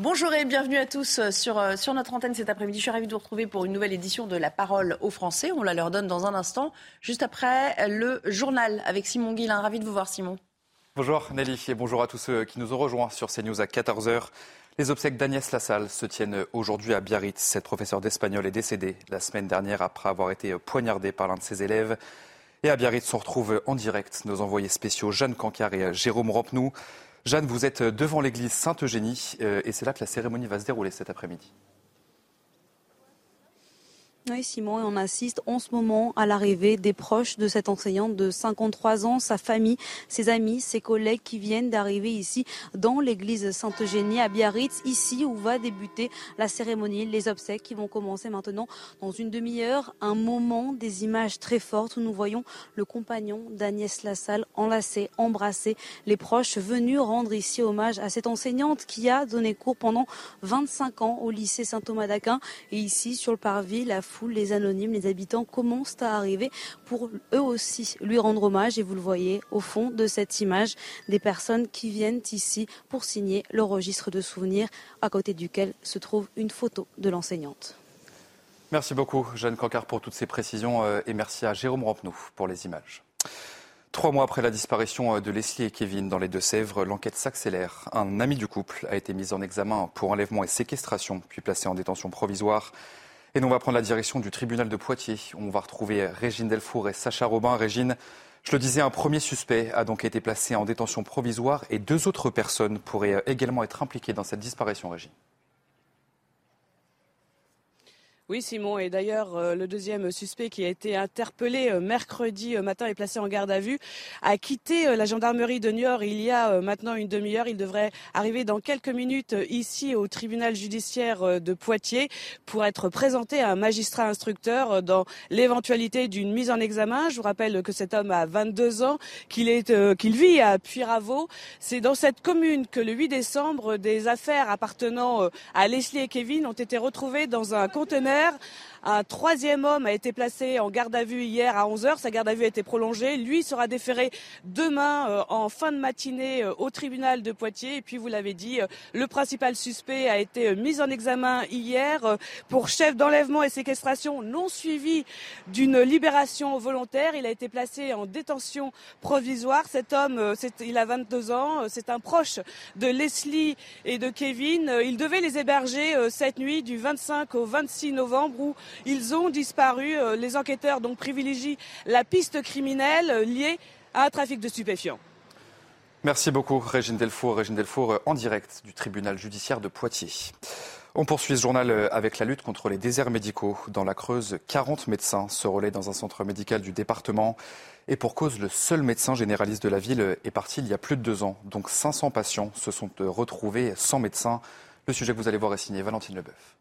Bonjour et bienvenue à tous sur, euh, sur notre antenne cet après-midi. Je suis ravie de vous retrouver pour une nouvelle édition de La Parole aux Français. On la leur donne dans un instant, juste après le journal avec Simon Guillain. Ravi de vous voir, Simon. Bonjour Nelly et bonjour à tous ceux qui nous ont rejoints sur CNews à 14h. Les obsèques d'Agnès Lassalle se tiennent aujourd'hui à Biarritz. Cette professeure d'espagnol est décédée la semaine dernière après avoir été poignardée par l'un de ses élèves. Et à Biarritz, on retrouve en direct nos envoyés spéciaux Jeanne Cancard et Jérôme Rampenou. Jeanne, vous êtes devant l'église Sainte-Eugénie euh, et c'est là que la cérémonie va se dérouler cet après-midi. Oui, Simon, et on assiste en ce moment à l'arrivée des proches de cette enseignante de 53 ans, sa famille, ses amis, ses collègues qui viennent d'arriver ici dans l'église Sainte-Eugénie à Biarritz, ici où va débuter la cérémonie, les obsèques qui vont commencer maintenant dans une demi-heure. Un moment, des images très fortes où nous voyons le compagnon d'Agnès Lassalle enlacé, embrassé, les proches venus rendre ici hommage à cette enseignante qui a donné cours pendant 25 ans au lycée Saint-Thomas d'Aquin et ici sur le parvis, la les anonymes, les habitants commencent à arriver pour eux aussi lui rendre hommage. Et vous le voyez au fond de cette image, des personnes qui viennent ici pour signer le registre de souvenirs à côté duquel se trouve une photo de l'enseignante. Merci beaucoup, Jeanne Cancard, pour toutes ces précisions euh, et merci à Jérôme Rampenou pour les images. Trois mois après la disparition euh, de Leslie et Kevin dans les Deux-Sèvres, l'enquête s'accélère. Un ami du couple a été mis en examen pour enlèvement et séquestration, puis placé en détention provisoire. Et nous, on va prendre la direction du tribunal de Poitiers. On va retrouver Régine Delfour et Sacha Robin. Régine, je le disais, un premier suspect a donc été placé en détention provisoire et deux autres personnes pourraient également être impliquées dans cette disparition, Régine. Oui, Simon. Et d'ailleurs, euh, le deuxième suspect qui a été interpellé euh, mercredi euh, matin et placé en garde à vue a quitté la gendarmerie de Niort il y a maintenant une demi-heure. Il devrait arriver dans quelques minutes ici au tribunal judiciaire de Poitiers pour être présenté à un magistrat instructeur dans l'éventualité d'une mise en examen. Je vous rappelle que cet homme a 22 ans, qu'il est, qu'il vit à Puyraveau. C'est dans cette commune que le 8 décembre, des affaires appartenant à Leslie et Kevin ont été retrouvées dans un conteneur faire un troisième homme a été placé en garde à vue hier à 11h. Sa garde à vue a été prolongée. Lui sera déféré demain euh, en fin de matinée euh, au tribunal de Poitiers. Et puis, vous l'avez dit, euh, le principal suspect a été mis en examen hier pour chef d'enlèvement et séquestration non suivi d'une libération volontaire. Il a été placé en détention provisoire. Cet homme, il a 22 ans. C'est un proche de Leslie et de Kevin. Il devait les héberger cette nuit du 25 au 26 novembre où ils ont disparu. Euh, les enquêteurs donc privilégient la piste criminelle euh, liée à un trafic de stupéfiants. Merci beaucoup Régine Delfour. Régine Delfour euh, en direct du tribunal judiciaire de Poitiers. On poursuit ce journal avec la lutte contre les déserts médicaux. Dans la Creuse, 40 médecins se relaient dans un centre médical du département. Et pour cause, le seul médecin généraliste de la ville est parti il y a plus de deux ans. Donc 500 patients se sont retrouvés sans médecin. Le sujet que vous allez voir est signé Valentine Leboeuf.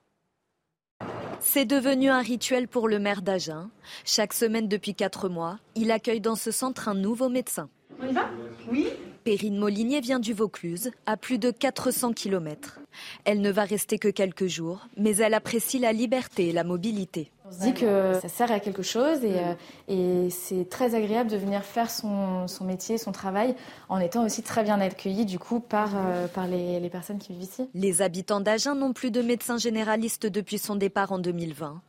C'est devenu un rituel pour le maire d'Agen. Chaque semaine depuis quatre mois, il accueille dans ce centre un nouveau médecin. On y va? Oui. Perrine Molinier vient du Vaucluse, à plus de 400 km. Elle ne va rester que quelques jours, mais elle apprécie la liberté et la mobilité. On se dit que ça sert à quelque chose et, euh, c'est très agréable de venir faire son, métier, son travail, en étant aussi très bien accueilli du coup par, euh, par les, les personnes qui vivent ici. Les habitants d'Agen n'ont plus de médecin généraliste depuis son départ en 2020.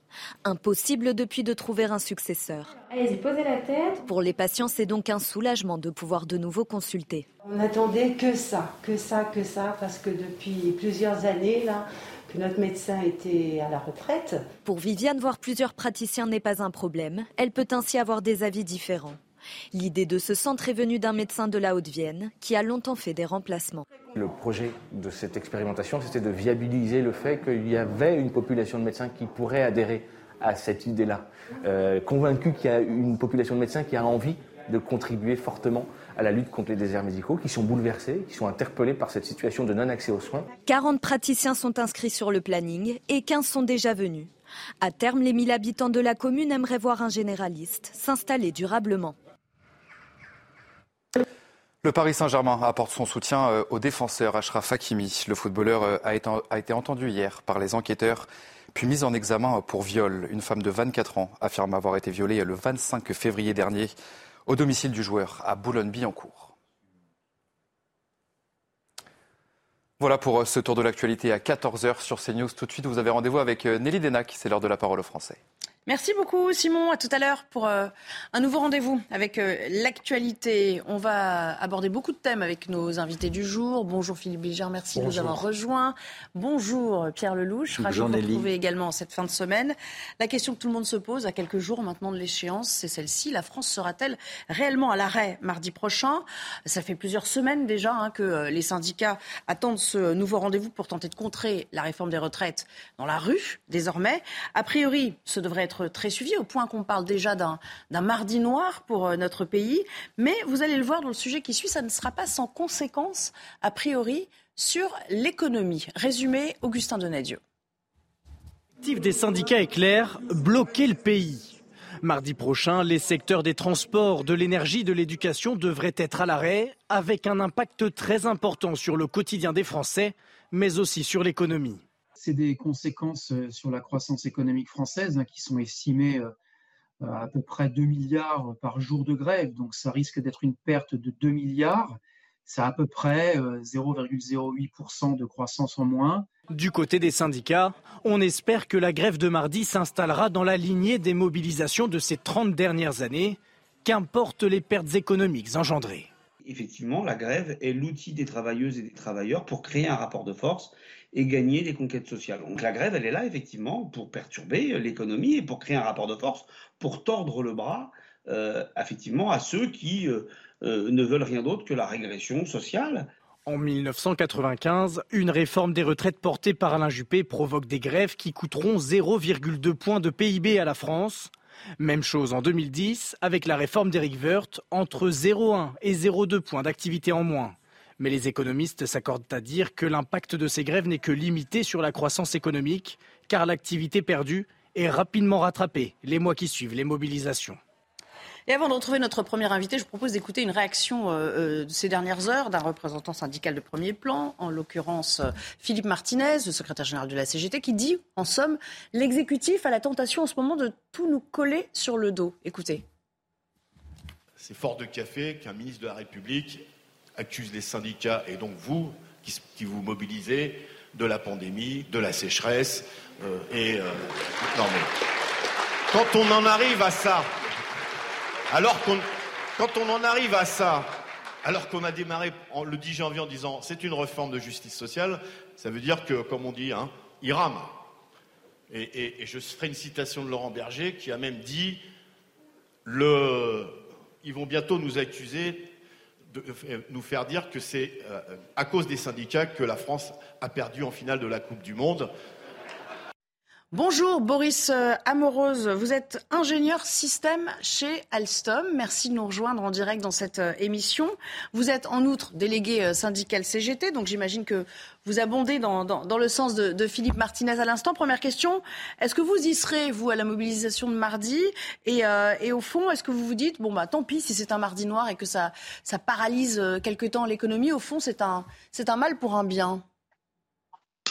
Impossible depuis de trouver un successeur. Allez-y, posez la tête. Pour les patients, c'est donc un soulagement de pouvoir de nouveau consulter. On n'attendait que ça, que ça, que ça, parce que depuis plusieurs années, là, que notre médecin était à la retraite. Pour Viviane, voir plusieurs praticiens n'est pas un problème. Elle peut ainsi avoir des avis différents. L'idée de ce centre est venue d'un médecin de la Haute-Vienne qui a longtemps fait des remplacements. Le projet de cette expérimentation, c'était de viabiliser le fait qu'il y avait une population de médecins qui pourrait adhérer à cette idée-là. Euh, convaincu qu'il y a une population de médecins qui a envie de contribuer fortement à la lutte contre les déserts médicaux, qui sont bouleversés, qui sont interpellés par cette situation de non-accès aux soins. 40 praticiens sont inscrits sur le planning et 15 sont déjà venus. À terme, les 1000 habitants de la commune aimeraient voir un généraliste s'installer durablement. Le Paris Saint-Germain apporte son soutien euh, au défenseur Ashraf Hakimi. Le footballeur euh, a été entendu hier par les enquêteurs, puis mis en examen pour viol. Une femme de 24 ans affirme avoir été violée le 25 février dernier au domicile du joueur à Boulogne-Billancourt. Voilà pour euh, ce tour de l'actualité à 14h sur CNews. Tout de suite, vous avez rendez-vous avec Nelly Denac. C'est l'heure de la parole aux Français. Merci beaucoup Simon. À tout à l'heure pour euh, un nouveau rendez-vous avec euh, l'actualité. On va aborder beaucoup de thèmes avec nos invités du jour. Bonjour Philippe Bilger, merci de nous avoir rejoints. Bonjour Pierre Lelouch, ravi de vous retrouver également cette fin de semaine. La question que tout le monde se pose à quelques jours maintenant de l'échéance, c'est celle-ci. La France sera-t-elle réellement à l'arrêt mardi prochain? Ça fait plusieurs semaines déjà hein, que euh, les syndicats attendent ce nouveau rendez-vous pour tenter de contrer la réforme des retraites dans la rue désormais. A priori, ce devrait être très suivi, au point qu'on parle déjà d'un mardi noir pour euh, notre pays. Mais vous allez le voir dans le sujet qui suit, ça ne sera pas sans conséquences, a priori, sur l'économie. Résumé, Augustin Donadieu. L'objectif des syndicats est clair, bloquer le pays. Mardi prochain, les secteurs des transports, de l'énergie, de l'éducation devraient être à l'arrêt, avec un impact très important sur le quotidien des Français, mais aussi sur l'économie c'est des conséquences euh, sur la croissance économique française hein, qui sont estimées euh, à peu près 2 milliards par jour de grève. Donc ça risque d'être une perte de 2 milliards. C'est à peu près 0,08% euh, de croissance en moins. Du côté des syndicats, on espère que la grève de mardi s'installera dans la lignée des mobilisations de ces 30 dernières années, qu'importent les pertes économiques engendrées? Effectivement, la grève est l'outil des travailleuses et des travailleurs pour créer un rapport de force et gagner des conquêtes sociales. Donc la grève, elle est là effectivement pour perturber l'économie et pour créer un rapport de force, pour tordre le bras euh, effectivement à ceux qui euh, euh, ne veulent rien d'autre que la régression sociale. En 1995, une réforme des retraites portée par Alain Juppé provoque des grèves qui coûteront 0,2 points de PIB à la France. Même chose en 2010 avec la réforme d'Éric Woerth, entre 0,1 et 0,2 points d'activité en moins. Mais les économistes s'accordent à dire que l'impact de ces grèves n'est que limité sur la croissance économique, car l'activité perdue est rapidement rattrapée les mois qui suivent les mobilisations. Et avant de retrouver notre premier invité, je propose d'écouter une réaction euh, euh, de ces dernières heures d'un représentant syndical de premier plan, en l'occurrence euh, Philippe Martinez, le secrétaire général de la CGT, qui dit, en somme, l'exécutif a la tentation en ce moment de tout nous coller sur le dos. Écoutez. C'est fort de café qu'un ministre de la République accuse les syndicats et donc vous, qui, vous mobilisez, de la pandémie, de la sécheresse. Et quand on en arrive à ça, alors qu'on, en a démarré le 10 janvier en disant c'est une réforme de justice sociale, ça veut dire que, comme on dit, hein, il rame. Et, je ferai une citation de Laurent Berger qui a même dit ils vont bientôt nous accuser de euh, nous faire dire que c'est euh, à cause des syndicats que la France a perdu en finale de la Coupe du Monde. Bonjour Boris euh, Amorose, vous êtes ingénieur système chez Alstom. Merci de nous rejoindre en direct dans cette émission. Vous êtes en outre délégué syndical CGT, donc j'imagine que vous abondez dans, le sens de, Philippe Martinez à l'instant. Première question, est-ce que vous y serez, vous, à la mobilisation de mardi? Euh, et, au fond, est-ce que vous vous dites, bon, bah tant pis si c'est un mardi noir et que ça, ça paralyse euh, quelque temps l'économie, au fond, c'est un, c'est un mal pour un bien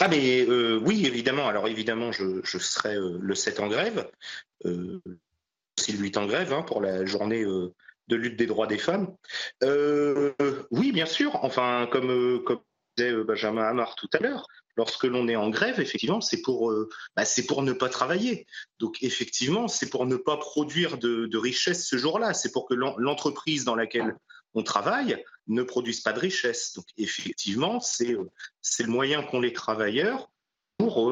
ah mais euh, oui, évidemment. Alors évidemment, je, serai le 7 en grève, aussi le 8 en grève hein, pour la journée de lutte des droits des femmes. oui, bien sûr. Enfin, comme, comme disait euh, Benjamin Hamar tout à l'heure, lorsque l'on est en grève, effectivement, c'est pour, euh, bah, pour ne pas travailler. Donc, effectivement, c'est pour ne pas produire de richesse ce jour-là. C'est pour que l'entreprise dans laquelle on travaille ne produise pas de richesse. Donc, effectivement, c'est euh, le moyen qu'ont les travailleurs pour.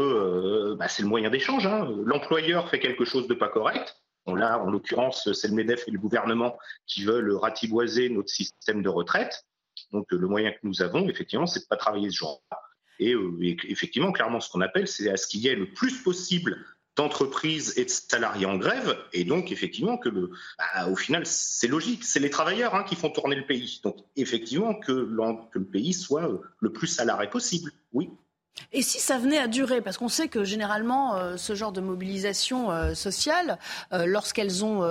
bah, c'est le moyen d'échange. Hein. L'employeur fait quelque chose de pas correct. là, en l'occurrence, c'est le MEDEF et le gouvernement qui veulent ratiboiser notre système de retraite. Donc le moyen que nous avons, effectivement, c'est de pas travailler ce jour-là. Et, euh, effectivement, clairement, ce qu'on appelle, c'est à ce qu'il y ait le plus possible d'entreprises et de salariés en grève, et donc effectivement que le, bah, au final c'est logique, c'est les travailleurs hein, qui font tourner le pays. Donc effectivement que, que le pays soit le plus salarié possible, oui. Et si ça venait à durer, parce qu'on sait que généralement, euh, ce genre de mobilisation euh, sociale, euh, lorsqu'elles ont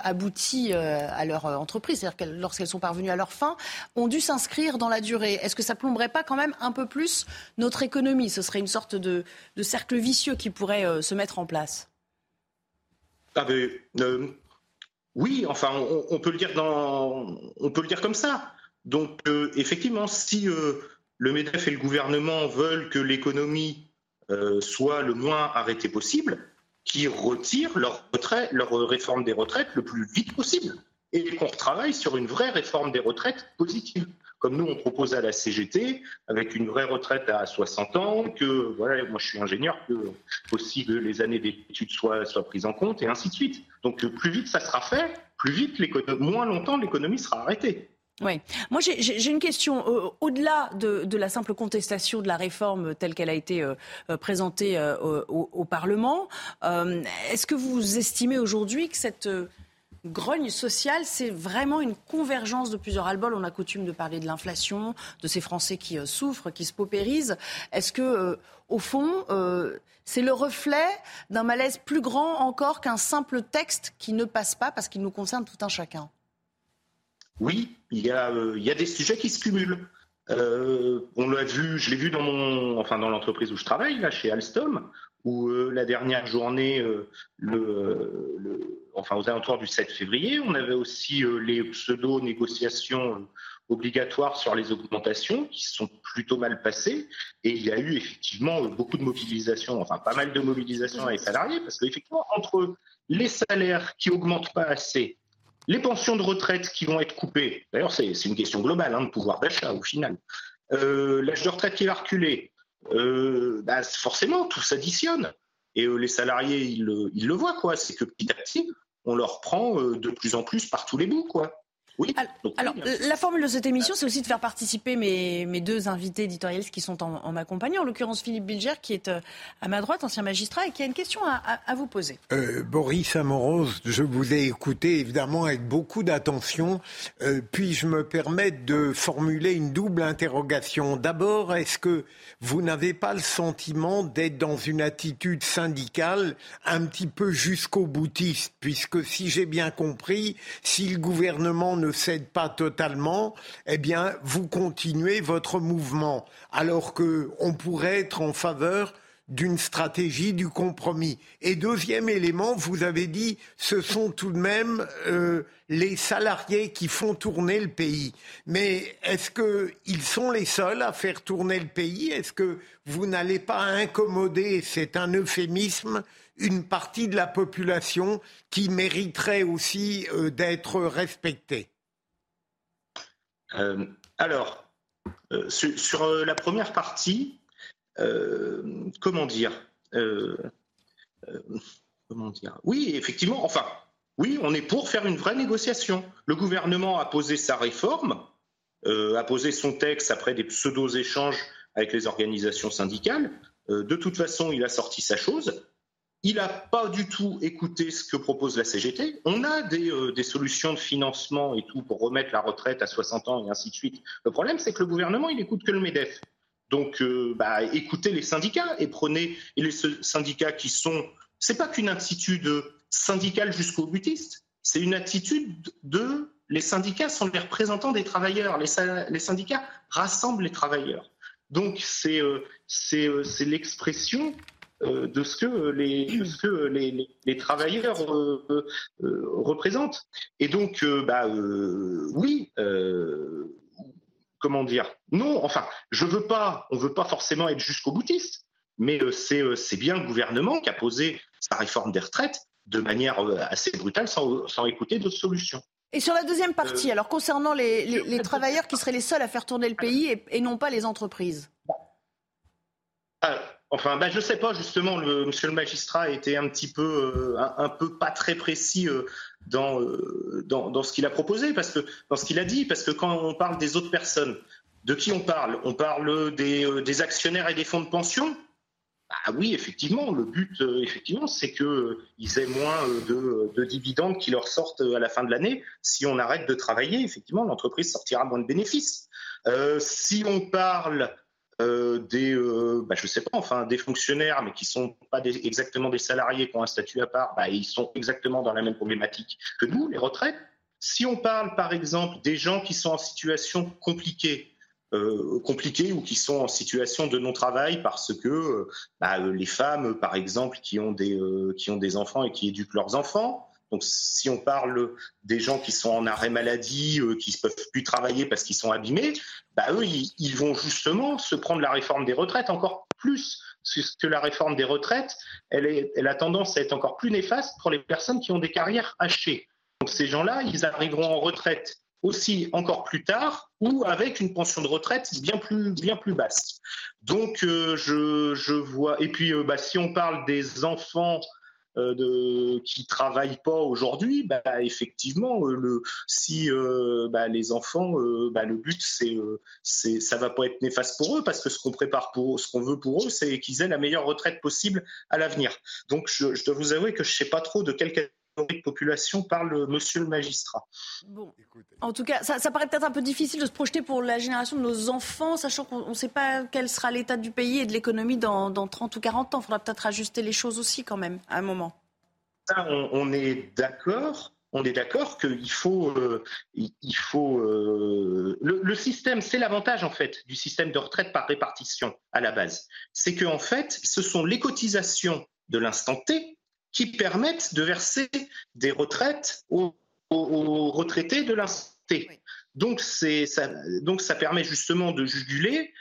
abouti à leur entreprise, c'est-à-dire lorsqu'elles sont parvenues à leur fin, ont dû s'inscrire dans la durée. Est-ce que ça plomberait pas quand même un peu plus notre économie? Ce serait une sorte de, cercle vicieux qui pourrait se mettre en place. Ah ben, oui, enfin, on, peut le dire on peut le dire comme ça. Donc, effectivement, si le MEDEF et le gouvernement veulent que l'économie euh, soit le moins arrêtée possible, qui retirent leur, réforme des retraites le plus vite possible et qu'on travaille sur une vraie réforme des retraites positive. Comme nous, on propose à la CGT, avec une vraie retraite à 60 ans, que, voilà, moi je suis ingénieur, que les années d'études soient, soient prises en compte, et ainsi de suite. Donc plus vite ça sera fait, plus vite, moins longtemps l'économie sera arrêtée. Oui. Moi, j'ai une question. Euh, au-delà de, la simple contestation de la réforme telle qu'elle a été euh, euh, présentée au, Parlement, est-ce que vous estimez aujourd'hui que cette grogne sociale, c'est vraiment une convergence de plusieurs albols On a coutume de parler de l'inflation, de ces Français qui souffrent, qui se paupérisent. Est-ce que, au fond, c'est le reflet d'un malaise plus grand encore qu'un simple texte qui ne passe pas parce qu'il nous concerne tout un chacun? Oui, il y, a, euh, il y a des sujets qui se cumulent. Euh, on l'a vu, je l'ai vu dans mon, enfin dans l'entreprise où je travaille, là, chez Alstom, où euh, la dernière journée, enfin aux alentours du 7 février, on avait aussi les pseudo-négociations obligatoires sur les augmentations qui sont plutôt mal passées. Et il y a eu effectivement beaucoup de mobilisation, enfin pas mal de mobilisation avec les salariés, parce qu'effectivement, entre les salaires qui augmentent pas assez les pensions de retraite qui vont être coupées, d'ailleurs c'est une question globale hein, de pouvoir d'achat au final, euh, l'âge de retraite qui va reculer, euh, bah, forcément tout s'additionne. Et euh, les salariés, ils, ils, le voient, quoi. C'est que petit à petit, on leur prend de plus en plus par tous les bouts, quoi. Oui. Alors, la formule de cette émission, c'est aussi de faire participer mes, mes deux invités éditorialistes qui sont en, ma compagnie, en l'occurrence Philippe Bilger, qui est euh, à ma droite, ancien magistrat, et qui a une question à, vous poser. Euh, Boris Amorose, je vous ai écouté évidemment avec beaucoup d'attention. Euh, puis-je me permettre de formuler une double interrogation? D'abord, est-ce que vous n'avez pas le sentiment d'être dans une attitude syndicale un petit peu jusqu'au boutiste? Puisque si j'ai bien compris, si le gouvernement ne cède pas totalement, eh bien, vous continuez votre mouvement, alors que on pourrait être en faveur d'une stratégie du compromis. Et deuxième élément, vous avez dit, ce sont tout de même euh, les salariés qui font tourner le pays. Mais est-ce qu'ils sont les seuls à faire tourner le pays? Est-ce que vous n'allez pas incommoder, c'est un euphémisme, une partie de la population qui mériterait aussi euh, d'être respectée? Euh, alors, euh, sur, euh, la première partie, comment dire Comment dire? Oui, effectivement, enfin, oui, on est pour faire une vraie négociation. Le gouvernement a posé sa réforme, a posé son texte après des pseudo-échanges avec les organisations syndicales. de toute façon, il a sorti sa chose. Il n'a pas du tout écouté ce que propose la CGT. On a euh, des, solutions de financement et tout pour remettre la retraite à 60 ans et ainsi de suite. Le problème, c'est que le gouvernement, il écoute que le MEDEF. Donc, euh, bah, écoutez les syndicats et prenez les syndicats qui sont. C'est pas qu'une attitude syndicale jusqu'au butiste, c'est une attitude de. Les syndicats sont les représentants des travailleurs. Les, syndicats rassemblent les travailleurs. Donc, c'est euh, l'expression euh, de ce que les, que les, les, travailleurs euh, euh, représentent. Et donc, bah, oui, comment dire Non, enfin, je veux pas, on veut pas forcément être jusqu'au boutiste, mais c'est bien le gouvernement qui a posé sa réforme des retraites de manière assez brutale sans, sans écouter d'autres solutions. Et sur la deuxième partie, alors concernant les, les, travailleurs qui seraient les seuls à faire tourner le pays et, et non pas les entreprises Enfin, ben, je ne sais pas, justement, le, monsieur le magistrat était un petit peu, euh, un, peu pas très précis euh, euh, dans, dans, ce qu'il a proposé, parce que, dans ce qu'il a dit, parce que quand on parle des autres personnes, de qui on parle? On parle des, des, actionnaires et des fonds de pension? Bah oui, effectivement, le but, euh, effectivement, c'est qu'ils euh, aient moins de, de, dividendes qui leur sortent à la fin de l'année. Si on arrête de travailler, effectivement, l'entreprise sortira moins de bénéfices. si on parle des, bah, je sais pas, enfin, des fonctionnaires, mais qui sont pas exactement des salariés, qui ont un statut à part, bah, ils sont exactement dans la même problématique que nous, les retraites. Si on parle, par exemple, des gens qui sont en situation compliquée, euh, ou qui sont en situation de non-travail parce que euh, bah, euh, les femmes, par exemple, qui ont, des, qui ont des enfants et qui éduquent leurs enfants, donc, si on parle des gens qui sont en arrêt maladie, qui ne peuvent plus travailler parce qu'ils sont abîmés, bah, eux, ils, vont justement se prendre la réforme des retraites encore plus, que la réforme des retraites, elle, a tendance à être encore plus néfaste pour les personnes qui ont des carrières hachées. Donc, ces gens-là, ils arriveront en retraite aussi encore plus tard ou avec une pension de retraite bien plus, bien plus basse. Donc euh, je, je, vois. Et puis euh, bah, si on parle des enfants euh, de, qui travaillent pas aujourd'hui, bah, effectivement, le, si bah, les enfants, bah, le but c'est, c'est, ça va pas être néfaste pour eux parce que ce qu'on prépare pour, ce qu'on veut pour eux, c'est qu'ils aient la meilleure retraite possible à l'avenir. Donc je, dois vous avouer que je sais pas trop de quel de population par le monsieur le magistrat. Bon. En tout cas, ça, paraît peut-être un peu difficile de se projeter pour la génération de nos enfants, sachant qu'on ne sait pas quel sera l'état du pays et de l'économie dans, 30 ou 40 ans. Il faudra peut-être ajuster les choses aussi quand même, à un moment. on, est d'accord. On est d'accord qu'il faut, euh, il faut euh, le, système, c'est l'avantage en fait du système de retraite par répartition à la base, c'est que en fait, ce sont les cotisations de l'instant T qui permettent de verser des retraites aux, retraités de l'instant Donc, ça, donc ça permet justement de juguler,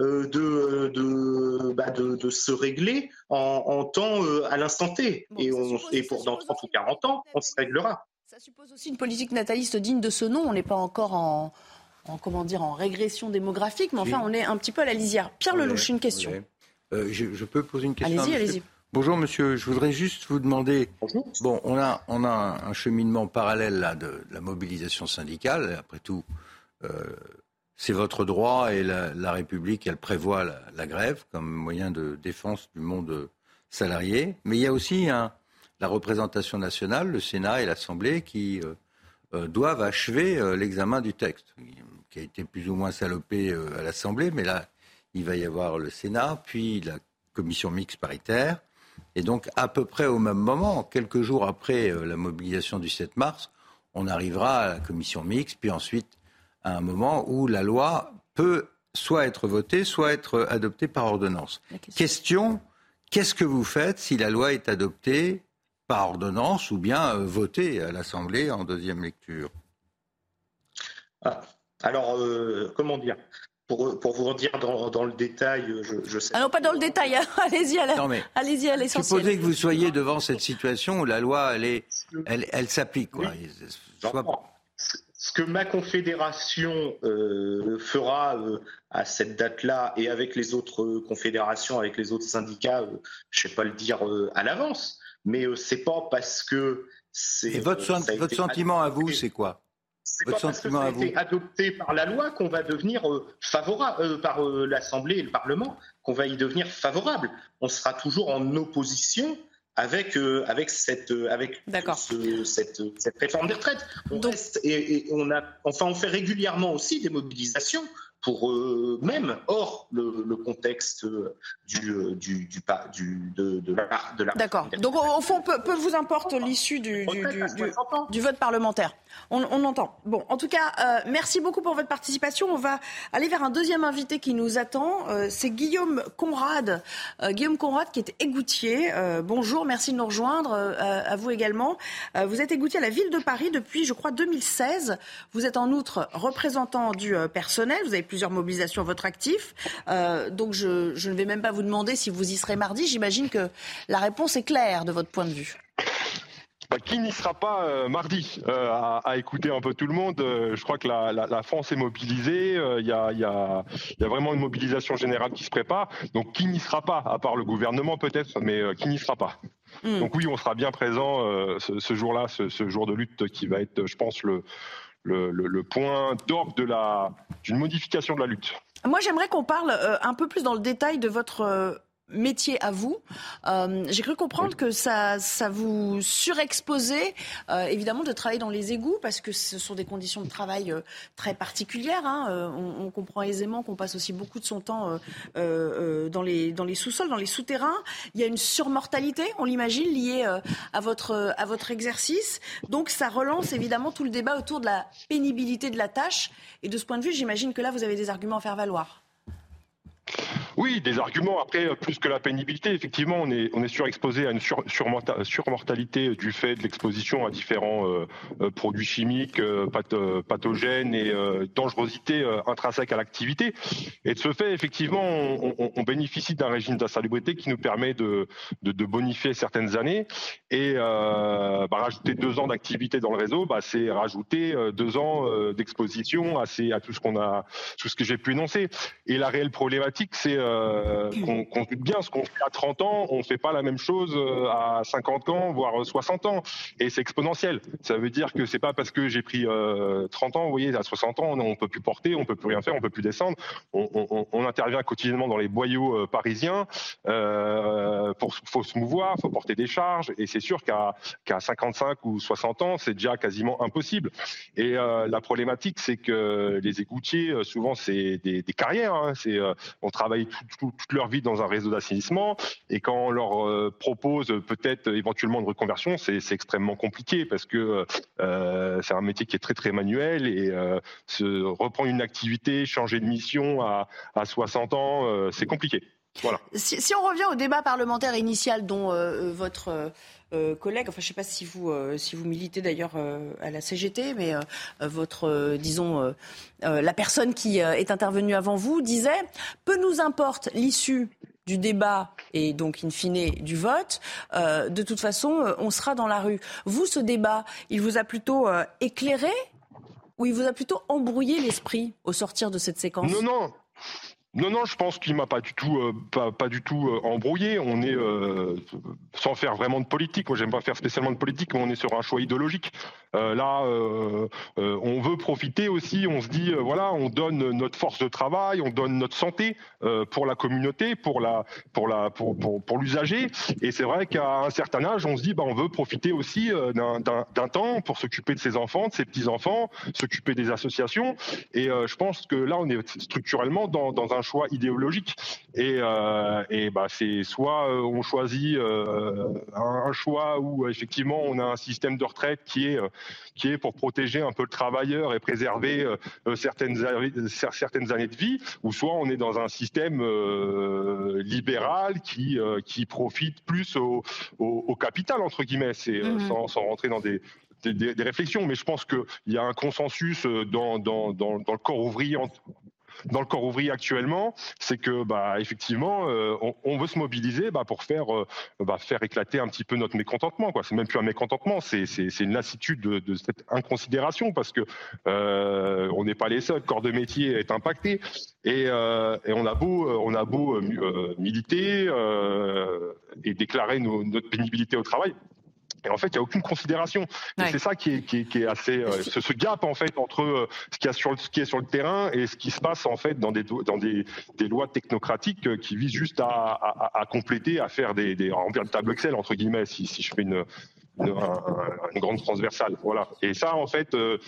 euh, de, bah, de, de, se régler en, temps euh, à l'instant T. et, on, et pour dans 30 ou 40 ans, on se réglera. Ça suppose aussi une politique nataliste digne de ce nom. On n'est pas encore en, en, comment dire, en régression démographique, mais enfin, on est un petit peu à la lisière. Pierre Lelouch, une question. Euh, je, je, peux poser une question Allez-y, allez-y. Bonjour monsieur, je voudrais juste vous demander, bon, on a, on a un, cheminement parallèle là de, la mobilisation syndicale, après tout, euh, c'est votre droit et la, République, elle prévoit la, grève comme moyen de défense du monde salarié, mais il y a aussi la représentation nationale, le Sénat et l'Assemblée qui euh, euh, doivent achever l'examen du texte, qui a été plus ou moins salopé à l'Assemblée, mais là, il va y avoir le Sénat, puis la commission mixte paritaire, et donc, à peu près au même moment, quelques jours après euh, la mobilisation du 7 mars, on arrivera à la commission mixte, puis ensuite à un moment où la loi peut soit être votée, soit être adoptée par ordonnance. Question, qu'est-ce que vous faites si la loi est adoptée par ordonnance ou bien euh, votée à l'Assemblée en deuxième lecture? Ah, Alors, euh, comment dire? Pour, pour, vous dire dans, dans, le détail, je, je sais. Ah non, pas dans le détail. Hein. Allez-y, allez-y à l'essentiel. Supposez que vous soyez devant cette situation où la loi, elle, est, elle, elle s'applique. Quoi. Ce que ma confédération euh, fera euh, à cette date-là et avec les autres confédérations, avec les autres syndicats, euh, je ne sais pas le dire euh, à l'avance, mais c'est pas parce que c'est. Et votre, votre sentiment à vous, c'est quoi? C'est pas parce que ça a été adopté par la loi qu'on va devenir euh, favorable, euh, par euh, l'Assemblée et le Parlement, qu'on va y devenir favorable. On sera toujours en opposition avec, avec, cette, avec cette, cette, réforme des retraites. On reste, et, on a, enfin, on fait régulièrement aussi des mobilisations pour eux même hors le, contexte du, du, du, du de, de, la. De la D'accord. Donc au fond, peu, peu vous importe l'issue du, du, du, vote parlementaire. On, on, entend. Bon, en tout cas, euh, merci beaucoup pour votre participation. On va aller vers un deuxième invité qui nous attend. Euh, c'est Guillaume Conrad. Euh, Guillaume Conrad qui est égoutier. bonjour, merci de nous rejoindre. à vous également. vous êtes égoutier à la ville de Paris depuis, je crois, 2016. Vous êtes en outre représentant du personnel. Vous avez plusieurs mobilisations à votre actif. donc je, je ne vais même pas vous demander si vous y serez mardi. J'imagine que la réponse est claire de votre point de vue. Bah, qui n'y sera pas euh, mardi euh, à, écouter un peu tout le monde euh, Je crois que la, France est mobilisée. Il y a, vraiment une mobilisation générale qui se prépare. Donc qui n'y sera pas À part le gouvernement peut-être, mais qui n'y sera pas hmm. Donc oui, on sera bien présent ce, jour-là, ce, jour de lutte qui va être, je pense, le, le, point d'orgue d'une modification de la lutte. Moi, j'aimerais qu'on parle un peu plus dans le détail de votre métier à vous. Euh, j'ai cru comprendre que ça, ça vous surexposait euh, évidemment de travailler dans les égouts parce que ce sont des conditions de travail euh, très particulières. Hein. On, comprend aisément qu'on passe aussi beaucoup de son temps dans les, dans les sous-sols, dans les souterrains. Il y a une surmortalité, on l'imagine, liée à, votre, à votre exercice. Donc ça relance évidemment tout le débat autour de la pénibilité de la tâche. Et de ce point de vue, j'imagine que là, vous avez des arguments à faire valoir. Oui, des arguments. Après, plus que la pénibilité, effectivement, on est, on est surexposé à une sur, surmortalité du fait de l'exposition à différents euh, euh, produits chimiques, euh, pathogènes et dangerosité intrinsèque à l'activité. Et de ce fait, effectivement, on, bénéficie d'un régime d'insalubrité qui nous permet de, de, bonifier certaines années. Et bah, rajouter deux ans d'activité dans le réseau, bah, c'est rajouter deux ans d'exposition à, à tout ce qu'on a, tout ce que j'ai pu énoncer. Et la réelle problématique, c'est euh, qu'on qu bien ce qu'on fait à 30 ans, on ne fait pas la même chose euh, à 50 ans, voire 60 ans. Et c'est exponentiel. Ça veut dire que c'est pas parce que j'ai pris 30 euh, ans, vous voyez, à 60 ans, on ne peut plus porter, on peut plus rien faire, on peut plus descendre. On, on, on intervient quotidiennement dans les boyaux parisiens. Euh, pour faut se mouvoir, faut porter des charges. Et c'est sûr qu'à qu 55 ou 60 ans, c'est déjà quasiment impossible. Et la problématique, c'est que les égoutiers, souvent, c'est des, des, carrières. Hein. C'est on travaille toute leur vie dans un réseau d'assainissement et quand on leur euh, propose peut-être éventuellement une reconversion, c'est extrêmement compliqué parce que euh, c'est un métier qui est très très manuel et euh, se reprendre une activité, changer de mission à, à 60 ans, c'est compliqué. Voilà. Si, si, on revient au débat parlementaire initial dont votre euh, collègue, enfin je ne sais pas si vous, euh, si vous militez d'ailleurs euh, à la CGT, mais votre, disons, la personne qui est intervenue avant vous disait, peu nous importe l'issue du débat et donc in fine du vote, de toute façon, on sera dans la rue. Vous, ce débat, il vous a plutôt éclairé ou il vous a plutôt embrouillé l'esprit au sortir de cette séquence? Non, non. Non, non, je pense qu'il m'a pas du tout, euh, pas, du tout euh, embrouillé. On est euh, sans faire vraiment de politique. Moi, j'aime pas faire spécialement de politique, mais on est sur un choix idéologique. Là, on veut profiter aussi. On se dit, voilà, on donne notre force de travail, on donne notre santé pour la communauté, pour la, pour la, pour, pour, pour l'usager. Et c'est vrai qu'à un certain âge, on se dit, bah, on veut profiter aussi d'un temps pour s'occuper de ses enfants, de ses petits enfants, s'occuper des associations. Et je pense que là, on est structurellement dans, dans un un choix idéologique. Et, euh, et bah, c'est soit euh, on choisit euh, un, choix où effectivement on a un système de retraite qui est, qui est pour protéger un peu le travailleur et préserver certaines, certaines années de vie, ou soit on est dans un système libéral qui, qui profite plus au, au, capital, entre guillemets, c'est, mmh sans, sans rentrer dans des, des, des, réflexions, mais je pense qu'il y a un consensus dans, dans, dans, dans le corps ouvrier dans le corps ouvrier actuellement, c'est que bah, effectivement, euh, on, veut se mobiliser bah, pour faire, euh, bah, faire éclater un petit peu notre mécontentement. Quoi. C'est même plus un mécontentement, c'est, une lassitude de, cette inconsidération parce que euh, on n'est pas les seuls. Le corps de métier est impacté et, euh, et on a beau, on a beau militer et déclarer notre pénibilité au travail, et en fait, il n'y a aucune considération. Et c'est ça qui est, qui est, qui est assez, euh, ce, ce, gap en fait entre euh, ce qui, a sur, ce qui est sur le terrain et ce qui se passe en fait dans des, dans des, des lois technocratiques euh, qui visent juste à, à, à compléter, à faire des, des à remplir le tableau Excel entre guillemets, si, si je fais une, une, grande transversale. Voilà. Et ça, en fait, euh,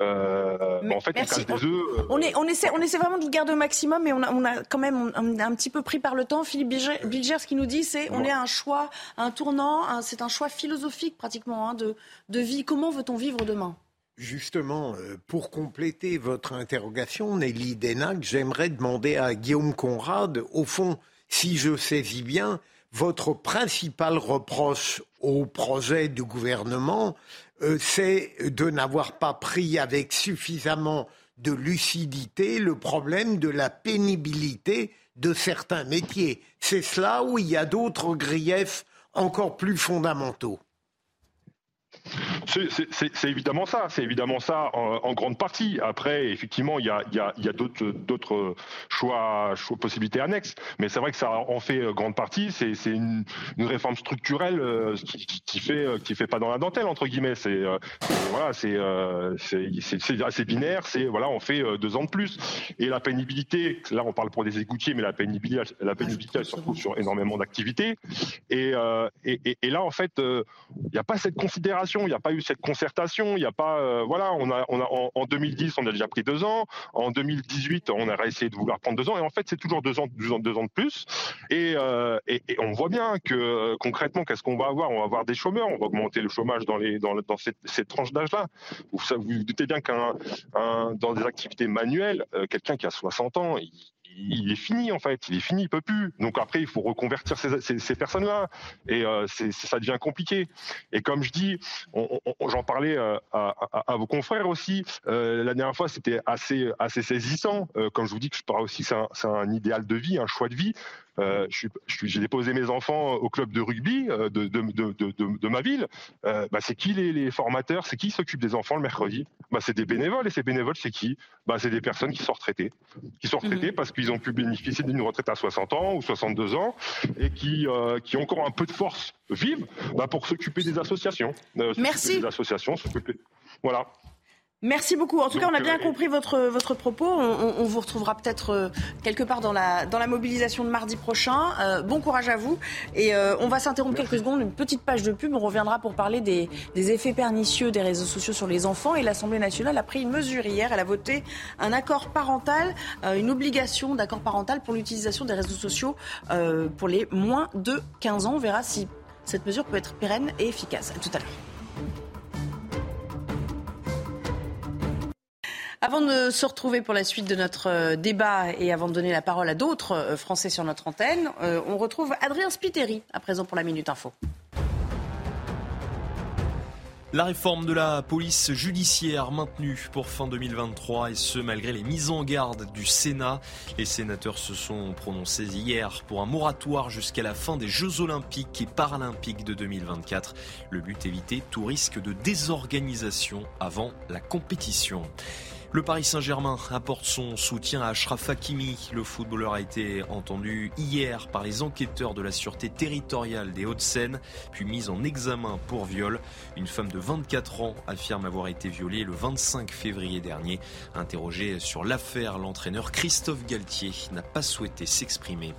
euh, en fait, on casse des œufs. Euh, on, est, on, essaie, on essaie vraiment de garder au maximum, mais on a, on a quand même un, un petit peu pris par le temps. Philippe Bilger, ce qu'il nous dit, c'est on est à un choix, un tournant, c'est un choix philosophique pratiquement hein, de, de vie. Comment veut-on vivre demain? Justement, pour compléter votre interrogation, Nelly Denac, j'aimerais demander à Guillaume Conrad, au fond, si je saisis bien, votre principal reproche au projet du gouvernement, euh, c'est de n'avoir pas pris avec suffisamment de lucidité le problème de la pénibilité de certains métiers. C'est cela où il y a d'autres griefs encore plus fondamentaux. C'est évidemment ça, c'est évidemment ça en, grande partie. Après, effectivement, il y a, y a, y a d'autres choix, choix, possibilités annexes, mais c'est vrai que ça en fait euh, grande partie. C'est une, une, réforme structurelle euh, qui, qui, fait euh, qui fait pas dans la dentelle entre guillemets. C'est voilà, c'est assez binaire. C'est voilà, on fait deux ans de plus. Et la pénibilité, là, on parle pour des écoutiers, mais la pénibilité, la pénibilité, elle se retrouve sur énormément d'activités. Et, et, et, là, en fait, il n'y a pas cette considération, il n'y a pas cette concertation, il n'y a pas, voilà, on a, on a en, 2010, on a déjà pris deux ans. En 2018, on a essayé de vouloir prendre deux ans. Et en fait, c'est toujours deux ans, deux ans, deux ans de plus. Euh, et, on voit bien que euh, concrètement, qu'est-ce qu'on va avoir? On va avoir des chômeurs, on va augmenter le chômage dans, les, dans, cette, tranche d'âge-là. Vous, vous, doutez bien qu'un dans des activités manuelles, euh, quelqu'un qui a 60 ans, il, il est fini en fait, il est fini, il peut plus. Donc après, il faut reconvertir ces, personnes-là et euh, ça devient compliqué. Et comme je dis, j'en parlais euh, à, vos confrères aussi. Euh, la dernière fois, c'était assez assez saisissant. comme je vous dis que je parle aussi, c'est un, un, idéal de vie, un choix de vie. Euh, j'ai déposé mes enfants au club de rugby euh, de, de, de, de ma ville. Euh, bah, c'est qui les, les formateurs? C'est qui s'occupe des enfants le mercredi? Bah, C'est des bénévoles. Et ces bénévoles, c'est qui? Bah, C'est des personnes qui sont retraitées. Qui sont retraitées mhm. parce qu'ils ont pu bénéficier d'une retraite à 60 ans ou 62 ans et qui, qui ont encore un peu de force vive bah, pour s'occuper des associations. Merci. Des associations, Voilà. Merci beaucoup. En tout cas, on a bien compris votre, votre propos. On, vous retrouvera peut-être euh, quelque part dans la, dans la mobilisation de mardi prochain. Euh, bon courage à vous. Et euh, on va s'interrompre quelques secondes, une petite page de pub. On reviendra pour parler des, des effets pernicieux des réseaux sociaux sur les enfants. Et l'Assemblée nationale a pris une mesure hier. Elle a voté un accord parental, une obligation d'accord parental pour l'utilisation des réseaux sociaux pour les moins de 15 ans. On verra si cette mesure peut être pérenne et efficace. À tout à l'heure. Avant de se retrouver pour la suite de notre euh, débat et avant de donner la parole à d'autres euh, Français sur notre antenne, euh, on retrouve Adrien Spiteri à présent pour la Minute Info. La réforme de la police judiciaire maintenue pour fin 2023 et ce malgré les mises en garde du Sénat. Les sénateurs se sont prononcés hier pour un moratoire jusqu'à la fin des Jeux olympiques et paralympiques de 2024. Le but éviter tout risque de désorganisation avant la compétition. Le Paris Saint-Germain apporte son soutien à Ashraf Hakimi. Le footballeur a été entendu hier par les enquêteurs de la sûreté territoriale des Hauts-de-Seine, puis mis en examen pour viol. Une femme de 24 ans affirme avoir été violée le 25 février dernier. Interrogé sur l'affaire, l'entraîneur Christophe Galtier n'a pas souhaité s'exprimer.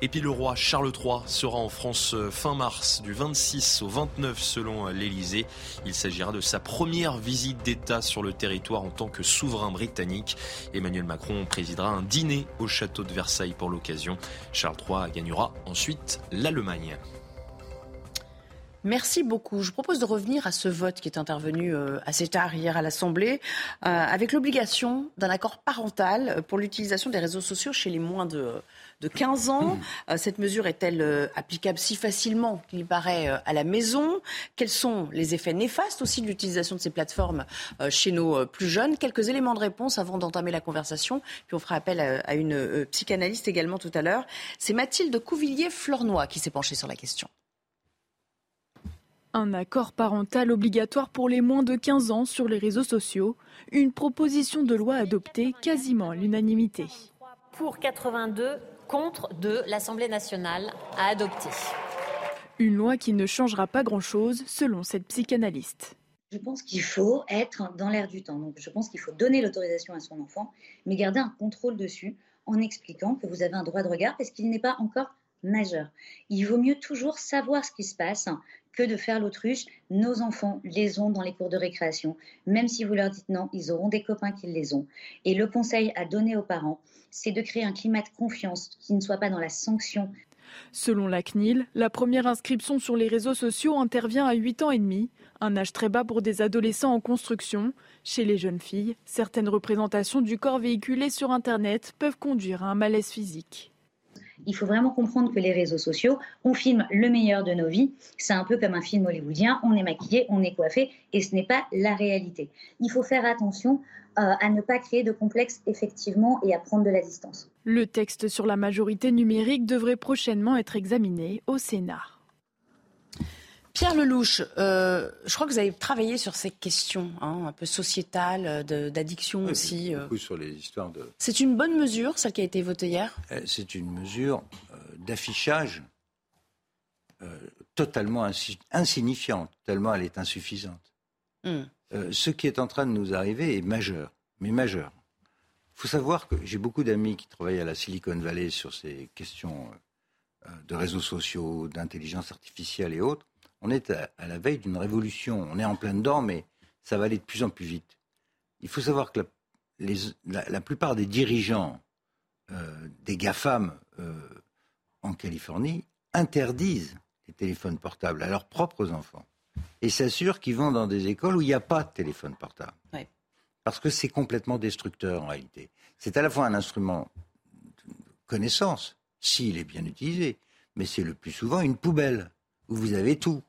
Et puis le roi Charles III sera en France euh, fin mars, du 26 au 29 selon euh, l'Elysée. Il s'agira de sa première visite d'État sur le territoire en tant que souverain britannique. Emmanuel Macron présidera un dîner au château de Versailles pour l'occasion. Charles III gagnera ensuite l'Allemagne. Merci beaucoup. Je propose de revenir à ce vote qui est intervenu euh, assez tard hier à l'Assemblée, avec l'obligation d'un accord parental pour l'utilisation des réseaux sociaux chez les moins de de 15 ans. Mmh. Euh, cette mesure est-elle euh, applicable si facilement qu'il paraît euh, à la maison? Quels sont les effets néfastes aussi de l'utilisation de ces plateformes chez nos plus jeunes? Quelques éléments de réponse avant d'entamer la conversation. Puis on fera appel à une psychanalyste également tout à l'heure. C'est Mathilde Couvillier-Flornois qui s'est penchée sur la question. Un accord parental obligatoire pour les moins de 15 ans sur les réseaux sociaux, une proposition de loi adoptée quasiment à l'unanimité. Pour 82, contre de l'Assemblée nationale à adopter. Une loi qui ne changera pas grand-chose selon cette psychanalyste. Je pense qu'il faut être dans l'air du temps. Donc je pense qu'il faut donner l'autorisation à son enfant, mais garder un contrôle dessus en expliquant que vous avez un droit de regard parce qu'il n'est pas encore majeur. Il vaut mieux toujours savoir ce qui se passe que de faire l'autruche. Nos enfants les ont dans les cours de récréation. Même si vous leur dites non, ils auront des copains qui les ont. Et le conseil à donner aux parents, c'est de créer un climat de confiance qui ne soit pas dans la sanction. Selon la CNIL, la première inscription sur les réseaux sociaux intervient à 8 ans et demi, un âge très bas pour des adolescents en construction. Chez les jeunes filles, certaines représentations du corps véhiculées sur Internet peuvent conduire à un malaise physique. Il faut vraiment comprendre que les réseaux sociaux, on filme le meilleur de nos vies. C'est un peu comme un film hollywoodien, on est maquillé, on est coiffé, et ce n'est pas la réalité. Il faut faire attention euh, à ne pas créer de complexe effectivement et à prendre de la distance. Le texte sur la majorité numérique devrait prochainement être examiné au Sénat. Pierre Lelouch, euh, je crois que vous avez travaillé sur ces questions hein, un peu sociétales, d'addiction aussi. Beaucoup sur les histoires de. C'est une bonne mesure, celle qui a été votée hier? C'est une mesure d'affichage totalement insignifiante, tellement elle est insuffisante. Hmm. ce qui est en train de nous arriver est majeur, mais majeur. Il faut savoir que j'ai beaucoup d'amis qui travaillent à la Silicon Valley sur ces questions de réseaux sociaux, d'intelligence artificielle et autres, on est à, la veille d'une révolution. On est en plein dedans, mais ça va aller de plus en plus vite. Il faut savoir que la, plupart des dirigeants euh, des GAFAM euh, en Californie interdisent les téléphones portables à leurs propres enfants et s'assurent qu'ils vont dans des écoles où il n'y a pas de téléphone portable. Parce que c'est complètement destructeur en réalité. C'est à la fois un instrument de connaissance, s'il est bien utilisé, mais c'est le plus souvent une poubelle où vous avez tout.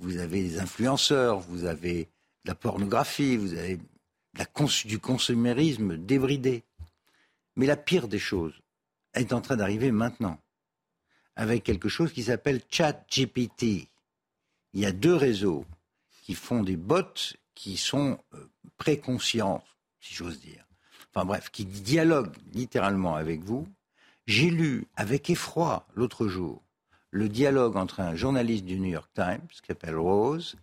Vous avez des influenceurs, vous avez de la pornographie, vous avez du consumérisme débridé. Mais la pire des choses est en train d'arriver maintenant, avec quelque chose qui s'appelle ChatGPT. Il y a deux réseaux qui font des bots qui sont euh, préconscients, si j'ose dire. Enfin bref, qui dialoguent littéralement avec vous j'ai lu avec effroi l'autre jour le dialogue entre un journaliste du New York Times, qui Rose,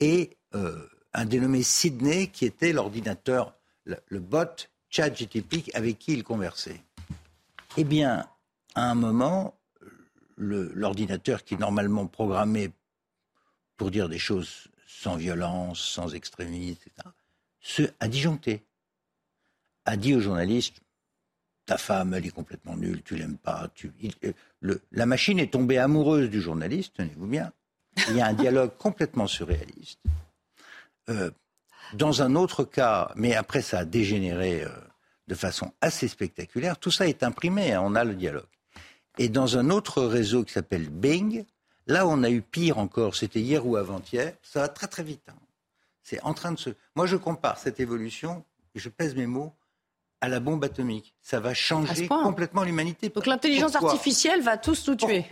et euh, un dénommé Sydney, qui était l'ordinateur, le, bot ChatGTP avec qui il conversait. Eh bien, à un moment, l'ordinateur qui normalement programmé pour dire des choses sans violence, sans extrémisme, etc., se, a disjoncté. A dit au journaliste ta femme, elle est complètement nulle, tu l'aimes pas. Euh, la machine est tombée amoureuse du journaliste, tenez-vous bien. Il y a un dialogue complètement surréaliste. Euh, dans un autre cas, mais après ça a dégénéré euh, de façon assez spectaculaire, tout ça est imprimé, hein, on a le dialogue. Et dans un autre réseau qui s'appelle Bing, là on a eu pire encore, c'était hier ou avant-hier, ça va très très vite. Hein. C'est en train de se... Moi je compare cette évolution, je pèse mes mots, à la bombe atomique. Ça va changer complètement l'humanité. Donc l'intelligence artificielle va tous nous tuer.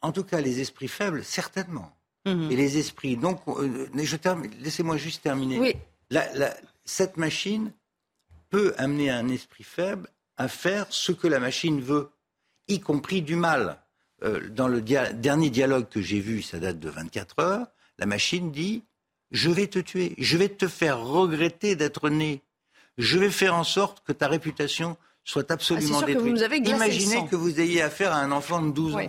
en tout cas, les esprits faibles, certainement. Mhm. Et les esprits. Donc, euh, laissez-moi juste terminer. Oui. cette machine peut amener un esprit faible à faire ce que la machine veut, y compris du mal. Euh, dans le dernier dialogue que j'ai vu, ça date de 24 heures, la machine dit Je vais te tuer, je vais te faire regretter d'être né je vais faire en sorte que ta réputation soit absolument ah, détruite. Imaginez que vous ayez affaire à un enfant de 12 ans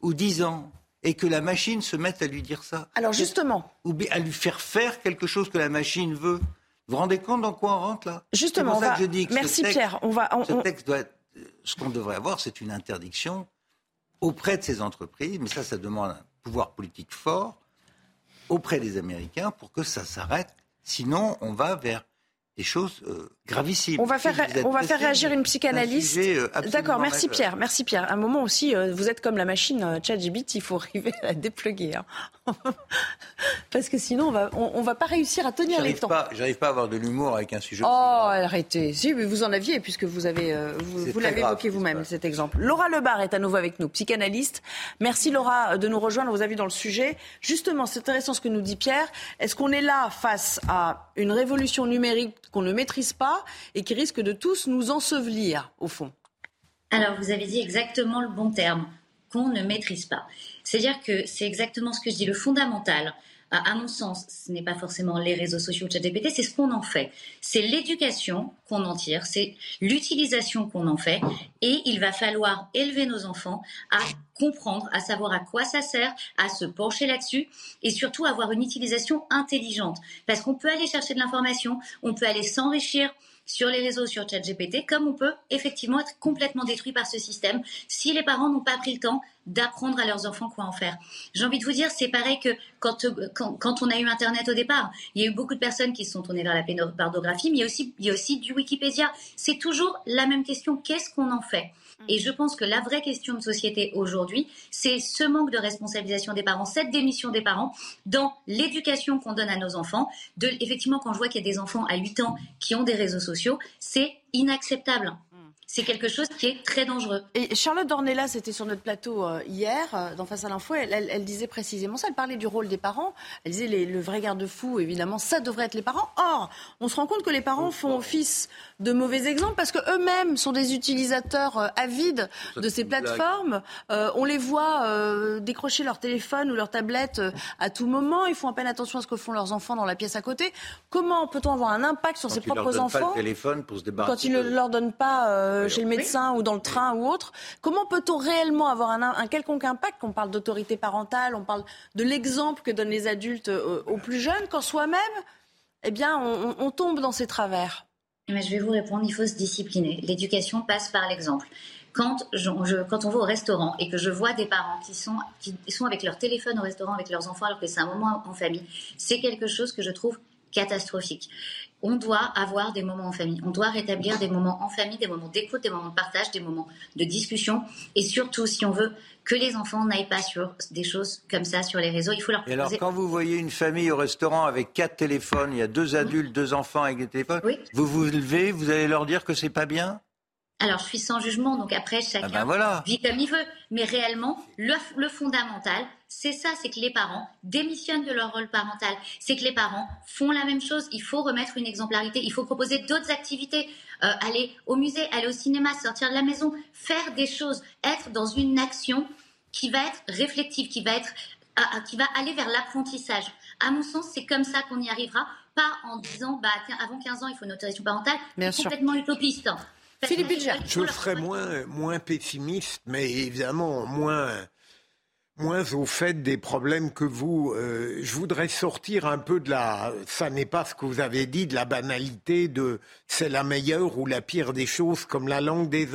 ou 10 ans et que la machine se mette à lui dire ça. Alors justement. Ou à lui faire faire quelque chose que la machine veut. Vous vous rendez compte dans quoi on rentre là? Justement, je dis merci Pierre. On va, Ce texte doit ce qu'on devrait avoir, c'est une interdiction auprès de ces entreprises, mais ça, ça demande un pouvoir politique fort auprès des Américains pour que ça s'arrête. Sinon, on va vers des choses euh, gravissimes. On va faire, on va faire réagir une psychanalyste. Euh, D'accord, merci Pierre. Merci Pierre. À un moment aussi, euh, vous êtes comme la machine ChatGPT, il faut arriver à la dépluguer. Hein. Parce que sinon, on va, on, va pas réussir à tenir les temps. J'arrive pas à avoir de l'humour avec un sujet. Oh, arrêtez. Si, mais vous en aviez, puisque vous avez, vous, l'avez évoqué vous-même, cet exemple. Laura Lebar est à nouveau avec nous, psychanalyste. Merci Laura de nous rejoindre. Vous avez dans le sujet. Justement, c'est intéressant ce que nous dit Pierre. Est-ce qu'on est là face à une révolution numérique qu'on ne maîtrise pas et qui risque de tous nous ensevelir, au fond Alors, vous avez dit exactement le bon terme, qu'on ne maîtrise pas. C'est-à-dire que c'est exactement ce que je dis, le fondamental. À mon sens, ce n'est pas forcément les réseaux sociaux de ChatGPT, c'est ce qu'on en fait. C'est l'éducation qu'on en tire, c'est l'utilisation qu'on en fait. Et il va falloir élever nos enfants à comprendre, à savoir à quoi ça sert, à se pencher là-dessus et surtout avoir une utilisation intelligente. Parce qu'on peut aller chercher de l'information, on peut aller s'enrichir sur les réseaux, sur ChatGPT, comme on peut effectivement être complètement détruit par ce système si les parents n'ont pas pris le temps d'apprendre à leurs enfants quoi en faire. J'ai envie de vous dire, c'est pareil que quand, on a eu Internet au départ. Il y a eu beaucoup de personnes qui se sont tournées vers la pénobardographie, mais il y a aussi du Wikipédia. C'est toujours la même question, qu'est-ce qu'on en fait? Et je pense que la vraie question de société aujourd'hui, c'est ce manque de responsabilisation des parents, cette démission des parents dans l'éducation qu'on donne à nos enfants. effectivement, quand je vois qu'il y a des enfants à 8 ans qui ont des réseaux sociaux, c'est inacceptable. C'est quelque chose qui est très dangereux. Et Charlotte Dornella, c'était sur notre plateau euh, hier, euh, dans Face à l'info, elle, elle, elle, disait précisément ça, elle parlait du rôle des parents, elle disait les, le vrai garde-fou, évidemment, ça devrait être les parents. Or, on se rend compte que les parents font office de mauvais exemples parce qu'eux-mêmes sont des utilisateurs euh, avides de ces plateformes. Euh, on les voit euh, décrocher leur téléphone ou leur tablette à tout moment, ils font à peine attention à ce que font leurs enfants dans la pièce à côté. Comment peut-on avoir un impact sur Quand ses propres enfants pas le téléphone pour se débarrasser quand ils ne leur donnent pas euh, chez le médecin ou dans le train ou autre. Comment peut-on réellement avoir un, un quelconque impact? On parle d'autorité parentale, on parle de l'exemple que donnent les adultes euh, aux plus jeunes, quand soi-même, eh bien, on, on- on tombe dans ces travers. Mais je vais vous répondre, il faut se discipliner. L'éducation passe par l'exemple. Quand, je- je- quand on va au restaurant et que je vois des parents qui sont, qui sont avec leur téléphone au restaurant avec leurs enfants alors que c'est un moment en famille, c'est quelque chose que je trouve catastrophique. On doit avoir des moments en famille. On doit rétablir des moments en famille, des moments d'écoute, des moments de partage, des moments de discussion. Et surtout, si on veut que les enfants n'aillent pas sur des choses comme ça sur les réseaux, il faut leur Et alors, proposer. quand vous voyez une famille au restaurant avec quatre téléphones, il y a deux adultes, deux enfants avec des téléphones, vous vous levez, vous allez leur dire que c'est pas bien? Alors, je suis sans jugement, donc après, chacun ben voilà. vit comme il veut. Mais réellement, le, le fondamental, c'est ça, c'est que les parents démissionnent de leur rôle parental. C'est que les parents font la même chose. Il faut remettre une exemplarité. Il faut proposer d'autres activités. Euh, aller au musée, aller au cinéma, sortir de la maison, faire des choses, être dans une action qui va être réflexive, qui va être qui va aller vers l'apprentissage. À mon sens, c'est comme ça qu'on y arrivera, pas en disant bah tiens, avant 15 ans, il faut une autorisation parentale. Bien c'est sûr. complètement utopiste. Philippe Bilger. Je serais moins, moins pessimiste, mais évidemment moins, moins au fait des problèmes que vous. Euh, je voudrais sortir un peu de la. Ça n'est pas ce que vous avez dit, de la banalité de c'est la meilleure ou la pire des choses, comme la langue des.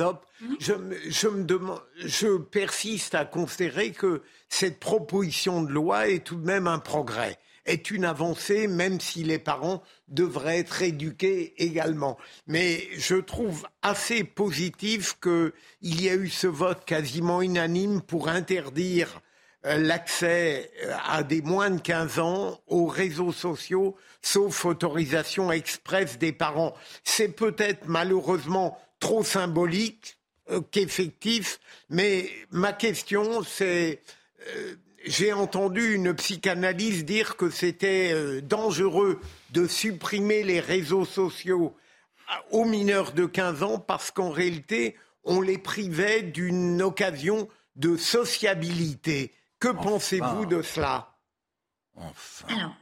Je, me- je me demande, je persiste à considérer que cette proposition de loi est tout de même un progrès, est une avancée, même si les parents devraient être éduqués également. Mais je trouve assez positif qu'il y ait eu ce vote quasiment unanime pour interdire l'accès euh, à des moins de 15 ans aux réseaux sociaux, sauf autorisation expresse des parents. C'est peut-être malheureusement trop symbolique euh, qu'effectif, mais ma question c'est... euh, j'ai entendu une psychanalyse dire que c'était euh, dangereux de supprimer les réseaux sociaux aux mineurs de 15 ans parce qu'en réalité, on les privait d'une occasion de sociabilité. Que pensez-vous de cela? Alors,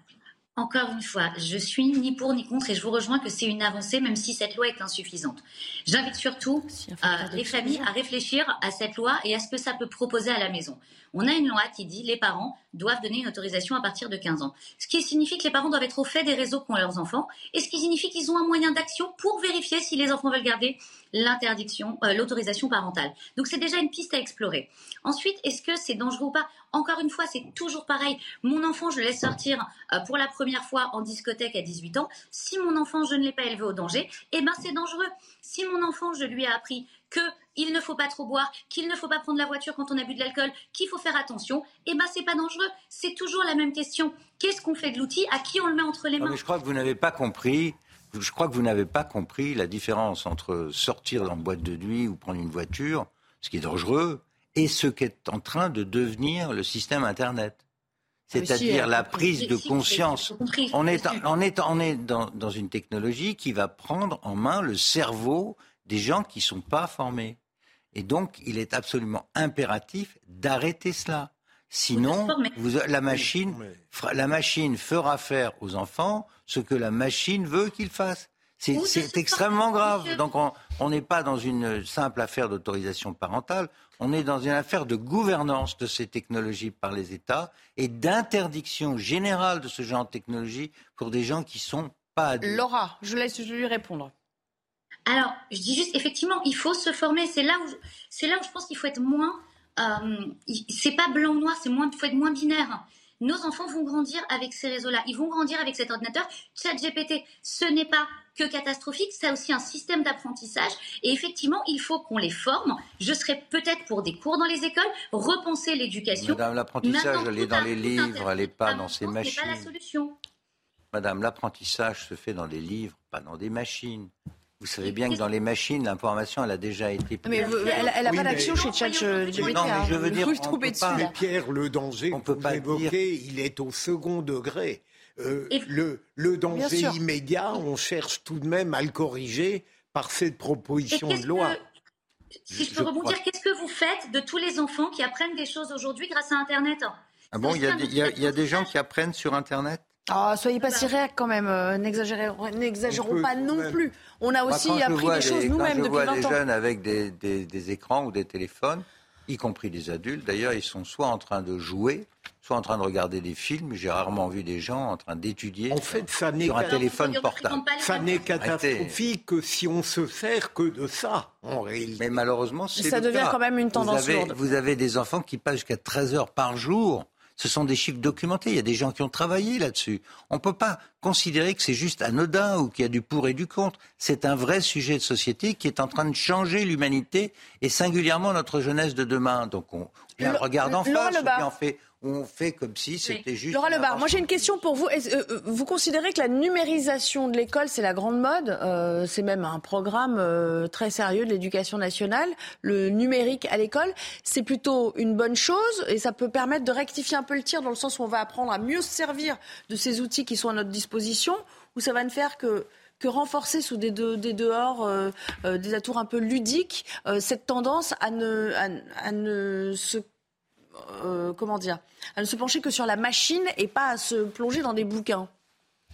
encore une fois, je suis ni pour ni contre et je vous rejoins que c'est une avancée, même si cette loi est insuffisante. J'invite surtout euh, les familles à réfléchir à cette loi et à ce que ça peut proposer à la maison. On a une loi qui dit les parents doivent donner une autorisation à partir de 15 ans. Ce qui signifie que les parents doivent être au fait des réseaux qu'ont leurs enfants et ce qui signifie qu'ils ont un moyen d'action pour vérifier si les enfants veulent garder l'interdiction, euh, l'autorisation parentale. Donc c'est déjà une piste à explorer. Ensuite, est-ce que c'est dangereux ou pas? Encore une fois, c'est toujours pareil. Mon enfant, je le laisse sortir euh, pour la première fois en discothèque à 18 ans. Si mon enfant, je ne l'ai pas élevé au danger, eh ben c'est dangereux. Si mon enfant, je lui ai appris que il ne faut pas trop boire, qu'il ne faut pas prendre la voiture quand on a bu de l'alcool, qu'il faut faire attention, eh ben c'est pas dangereux. C'est toujours la même question. Qu'est-ce qu'on fait de l'outil? À qui on le met entre les Non, mains? mais je crois que vous n'avez pas compris. Je crois que vous n'avez pas compris la différence entre sortir en boîte de nuit ou prendre une voiture, ce qui est dangereux, et ce qu'est en train de devenir le système Internet. Ah, C'est-à-dire la prise si, de si, conscience. On est, on est, on est dans, dans une technologie qui va prendre en main le cerveau des gens qui ne sont pas formés. Et donc, il est absolument impératif d'arrêter cela. Sinon, vous- la, machine, fera- la machine fera faire aux enfants ce que la machine veut qu'ils fassent. C'est extrêmement grave. monsieur. Donc, on on n'est pas dans une simple affaire d'autorisation parentale, on est dans une affaire de gouvernance de ces technologies par les États et d'interdiction générale de ce genre de technologie pour des gens qui sont pas adultes. Laura, je laisse lui répondre. Alors, je dis juste, effectivement, il faut se former. C'est là où, je, c'est là où je pense qu'il faut être moins. Euh, c'est pas blanc ou noir, c'est moins, faut être moins binaire. Nos enfants vont grandir avec ces réseaux-là. Ils vont grandir avec cet ordinateur. ChatGPT, ce n'est pas que catastrophique, c'est aussi un système d'apprentissage. Et effectivement, il faut qu'on les forme. Je serais peut-être pour des cours dans les écoles, repenser l'éducation. Madame, l'apprentissage, elle est dans un- les livres, elle n'est pas dans ces Ce n'est pas la machines. solution. Madame, l'apprentissage se fait dans les livres, pas dans des machines. Vous savez bien que dans les machines, l'information, elle a déjà été. Mais elle n'a pas d'action chez ChatGPT. Non, mais je veux dire, on peut pas. Mais Pierre, le danger On peut pas évoquez, il est au second degré. Euh, le, le danger immédiat, on cherche tout de même à le corriger par cette proposition de loi. que- Si je Je peux rebondir, crois- qu'est-ce que vous faites de tous les enfants qui apprennent des choses aujourd'hui grâce à Internet? Ah bon, il y, a des- il y a- il y a des gens qui apprennent sur Internet? Ah, soyez pas si réac quand même, euh, n'exagérons pas non même. plus. On a aussi appris vois des choses nous-mêmes Quand je depuis vois 20 des ans. jeunes avec des, des- des écrans ou des téléphones, y compris des adultes, d'ailleurs, ils sont soit en train de jouer, soit en train de regarder des films. J'ai rarement vu des gens en train d'étudier En fait, ça n'est sur un téléphone portable. Ça n'est catastrophique que si on se sert que de ça, en réalité. Mais malheureusement, c'est Ça le devient cas. quand même une tendance vous avez, lourde. Vous avez des enfants qui passent jusqu'à 13 heures par jour. Ce sont des chiffres documentés. Il y a des gens qui ont travaillé là-dessus. On ne peut pas considérer que c'est juste anodin ou qu'il y a du pour et du contre. C'est un vrai sujet de société qui est en train de changer l'humanité et singulièrement notre jeunesse de demain. Donc on, on regarde en face, on fait, on fait comme si c'était juste. Laura Lebar, moi j'ai une question pour vous. Euh, euh, vous considérez que la numérisation de l'école, c'est la grande mode Euh, C'est même un programme euh, très sérieux de l'éducation nationale. Le numérique à l'école, c'est plutôt une bonne chose et ça peut permettre de rectifier un peu le tir dans le sens où on va apprendre à mieux se servir de ces outils qui sont à notre disposition ou ça va ne faire que que renforcer sous des, de- des dehors, euh, euh, des atours un peu ludiques, euh, cette tendance à ne, à, à ne se euh, comment dire, à ne se pencher que sur la machine et pas à se plonger dans des bouquins.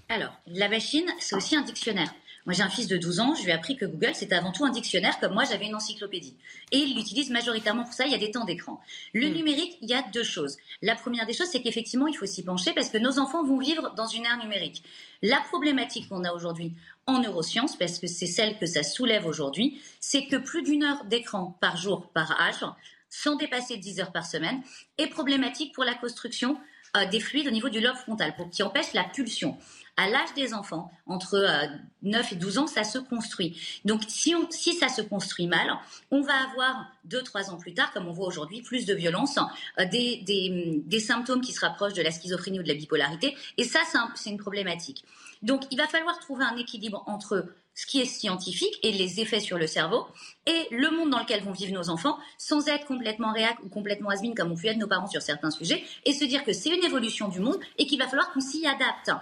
Alors, la machine, c'est aussi un dictionnaire. Moi, j'ai un fils de 12 ans, je lui ai appris que Google, c'était avant tout un dictionnaire, comme moi, j'avais une encyclopédie. Et il l'utilise majoritairement pour ça, il y a des temps d'écran. Le numérique, il y a deux choses. La première des choses, c'est qu'effectivement, il faut s'y pencher parce que nos enfants vont vivre dans une ère numérique. La problématique qu'on a aujourd'hui en neurosciences, parce que c'est celle que ça soulève aujourd'hui, c'est que plus d'une heure d'écran par jour, par âge, sans dépasser 10 heures par semaine, est problématique pour la construction euh, des fluides au niveau du lobe frontal, qui empêche la pulsion. À l'âge des enfants, entre euh, 9 et 12 ans, ça se construit. Donc si, on, si ça se construit mal, on va avoir 2-3 ans plus tard, comme on voit aujourd'hui, plus de violence, euh, des, des, symptômes qui se rapprochent de la schizophrénie ou de la bipolarité. Et ça, c'est une problématique. Donc il va falloir trouver un équilibre entre ce qui est scientifique et les effets sur le cerveau et le monde dans lequel vont vivre nos enfants sans être complètement réac ou complètement has comme ont pu être nos parents sur certains sujets et se dire que c'est une évolution du monde et qu'il va falloir qu'on s'y adapte.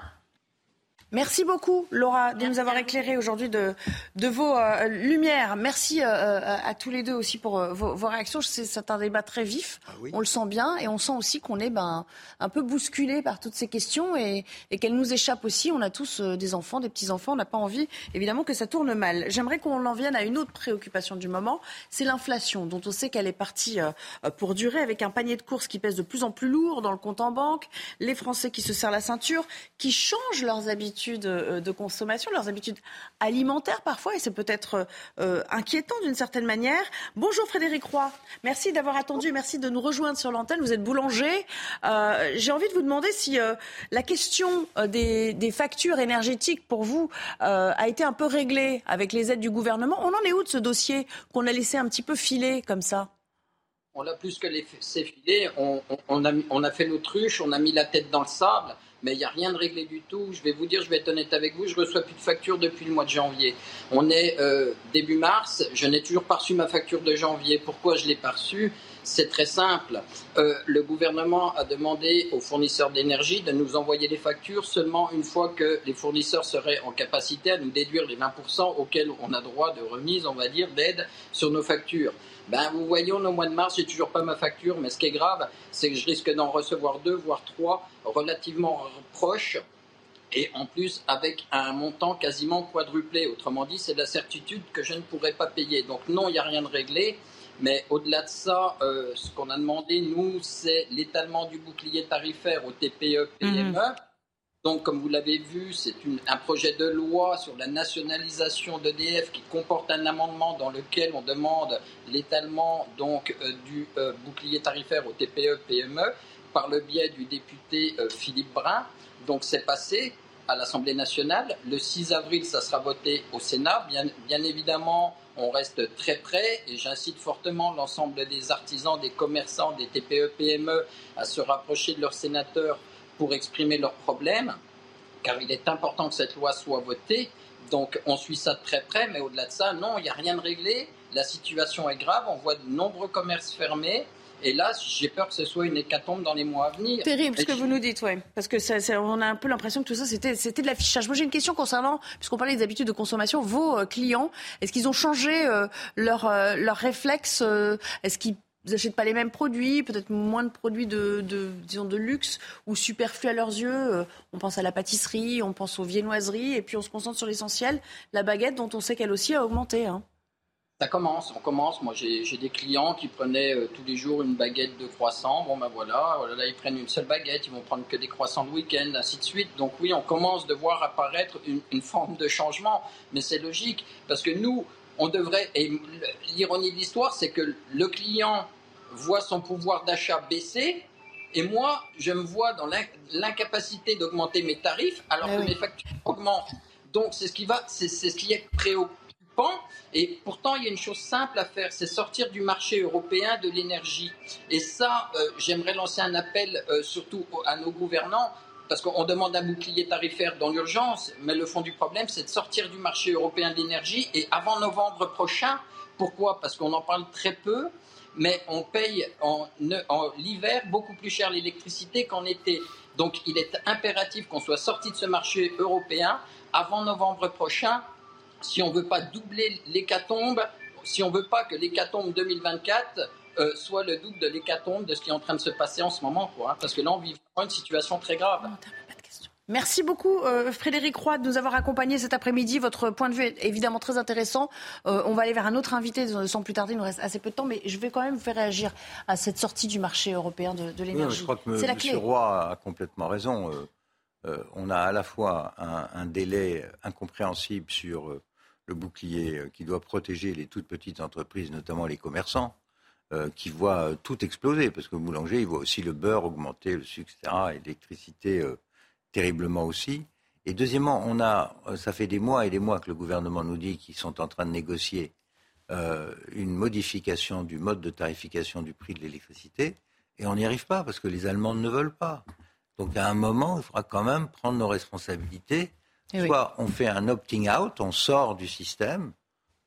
Merci beaucoup, Laura, de nous avoir éclairé aujourd'hui de, de vos euh, lumières. Merci euh, euh, à tous les deux aussi pour euh, vos, vos réactions. C'est un débat très vif. On le sent bien et on sent aussi qu'on est ben, un peu bousculé par toutes ces questions et, et qu'elles nous échappent aussi. On a tous euh, des enfants, des petits-enfants. On n'a pas envie, évidemment, que ça tourne mal. J'aimerais qu'on en vienne à une autre préoccupation du moment. C'est l'inflation, dont on sait qu'elle est partie euh, pour durer avec un panier de courses qui pèse de plus en plus lourd dans le compte en banque. Les Français qui se serrent la ceinture, qui changent leurs habitudes euh, de consommation, leurs habitudes alimentaires parfois, et c'est peut-être euh, inquiétant d'une certaine manière. Bonjour Frédéric Roy, merci d'avoir attendu, merci de nous rejoindre sur l'antenne. Vous êtes boulanger. Euh, J'ai envie de vous demander si euh, la question euh, des, factures énergétiques pour vous euh, a été un peu réglée avec les aides du gouvernement. On en est où de ce dossier qu'on a laissé un petit peu filer comme ça? On l'a plus que laissé filer. On a, on a fait l'autruche, on a mis la tête dans le sable, mais il n'y a rien de réglé du tout. Je vais vous dire, je vais être honnête avec vous, je reçois plus de facture depuis le mois de janvier. On est euh, début mars, je n'ai toujours pas reçu ma facture de janvier. Pourquoi je ne l'ai pas reçue? C'est très simple. Euh, le gouvernement a demandé aux fournisseurs d'énergie de nous envoyer les factures seulement une fois que les fournisseurs seraient en capacité à nous déduire les 20% auxquels on a droit de remise, on va dire, d'aide sur nos factures. Ben, vous voyez, au mois de mars, j'ai toujours pas ma facture, mais ce qui est grave, c'est que je risque d'en recevoir deux, voire trois, relativement proches, et en plus avec un montant quasiment quadruplé. Autrement dit, c'est la certitude que je ne pourrai pas payer. Donc non, il n'y a rien de réglé. Mais au-delà de ça, euh, ce qu'on a demandé, nous, c'est l'étalement du bouclier tarifaire au TPE, PME. Donc, comme vous l'avez vu, c'est un projet de loi sur la nationalisation d'EDF qui comporte un amendement dans lequel on demande l'étalement donc euh, du euh, bouclier tarifaire au TPE PME par le biais du député Philippe Brun. Donc, c'est passé à l'Assemblée nationale. Le 6 avril, ça sera voté au Sénat. Bien, bien évidemment, on reste très près et j'incite fortement l'ensemble des artisans, des commerçants, des TPE PME à se rapprocher de leurs sénateurs pour exprimer leurs problèmes, car il est important que cette loi soit votée. Donc on suit ça de très près, mais au-delà de ça, non, il n'y a rien de réglé. La situation est grave, on voit de nombreux commerces fermés. Et là, j'ai peur que ce soit une hécatombe dans les mois à venir. Terrible ce que vous nous dites, ouais. Parce que ça, ça- on a un peu l'impression que tout ça, c'était, c'était de l'affichage. Moi, j'ai une question concernant, puisqu'on parlait des habitudes de consommation, vos euh, clients, est-ce qu'ils ont changé euh, leur, euh, leur réflexe euh, Est-ce qu'ils n'achètent pas les mêmes produits, peut-être moins de produits de, de, disons, de luxe ou superflus à leurs yeux On pense à la pâtisserie, on pense aux viennoiseries, et puis on se concentre sur l'essentiel, la baguette, dont on sait qu'elle aussi a augmenté. Hein. Ça commence, on commence. Moi, j'ai des clients qui prenaient euh, tous les jours une baguette de croissant. Bon, ben voilà, voilà, là, ils prennent une seule baguette, ils vont prendre que des croissants le week-end, ainsi de suite. Donc oui, on commence de voir apparaître une, une forme de changement, mais c'est logique, parce que nous, on devrait, et l'ironie de l'histoire, c'est que le client voit son pouvoir d'achat baisser, et moi, je me vois dans l'in- l'incapacité d'augmenter mes tarifs, alors Eh que oui. mes factures augmentent. Donc c'est ce qui va, c'est ce qui est préoccupant. Et pourtant, il y a une chose simple à faire, c'est sortir du marché européen de l'énergie. Et ça, euh, j'aimerais lancer un appel euh, surtout à nos gouvernants, parce qu'on demande un bouclier tarifaire dans l'urgence, mais le fond du problème, c'est de sortir du marché européen de l'énergie. Et avant novembre prochain, pourquoi? Parce qu'on en parle très peu, mais on paye en, en l'hiver beaucoup plus cher l'électricité qu'en été. Donc il est impératif qu'on soit sorti de ce marché européen avant novembre prochain si on ne veut pas doubler l'hécatombe, si on ne veut pas que l'hécatombe 2024 euh, soit le double de l'hécatombe de ce qui est en train de se passer en ce moment. Quoi, hein, parce que là, on vit vraiment une situation très grave. Merci beaucoup euh, Frédéric Roy de nous avoir accompagnés cet après-midi. Votre point de vue est évidemment très intéressant. Euh, on va aller vers un autre invité sans plus tarder. Il nous reste assez peu de temps, mais je vais quand même vous faire réagir à cette sortie du marché européen de, de Oui, l'énergie. je crois que M. Roy a complètement raison. Euh, on a à la fois un, délai incompréhensible sur euh, le bouclier euh, qui doit protéger les toutes petites entreprises, notamment les commerçants, qui voient tout exploser, parce que le boulanger, il voit aussi le beurre augmenter, le sucre, etc., et l'électricité terriblement aussi. Et deuxièmement, on a, ça fait des mois et des mois que le gouvernement nous dit qu'ils sont en train de négocier une modification du mode de tarification du prix de l'électricité, et on n'y arrive pas parce que les Allemands ne veulent pas. Donc à un moment, il faudra quand même prendre nos responsabilités. Eh oui. Soit on fait un opting out, on sort du système,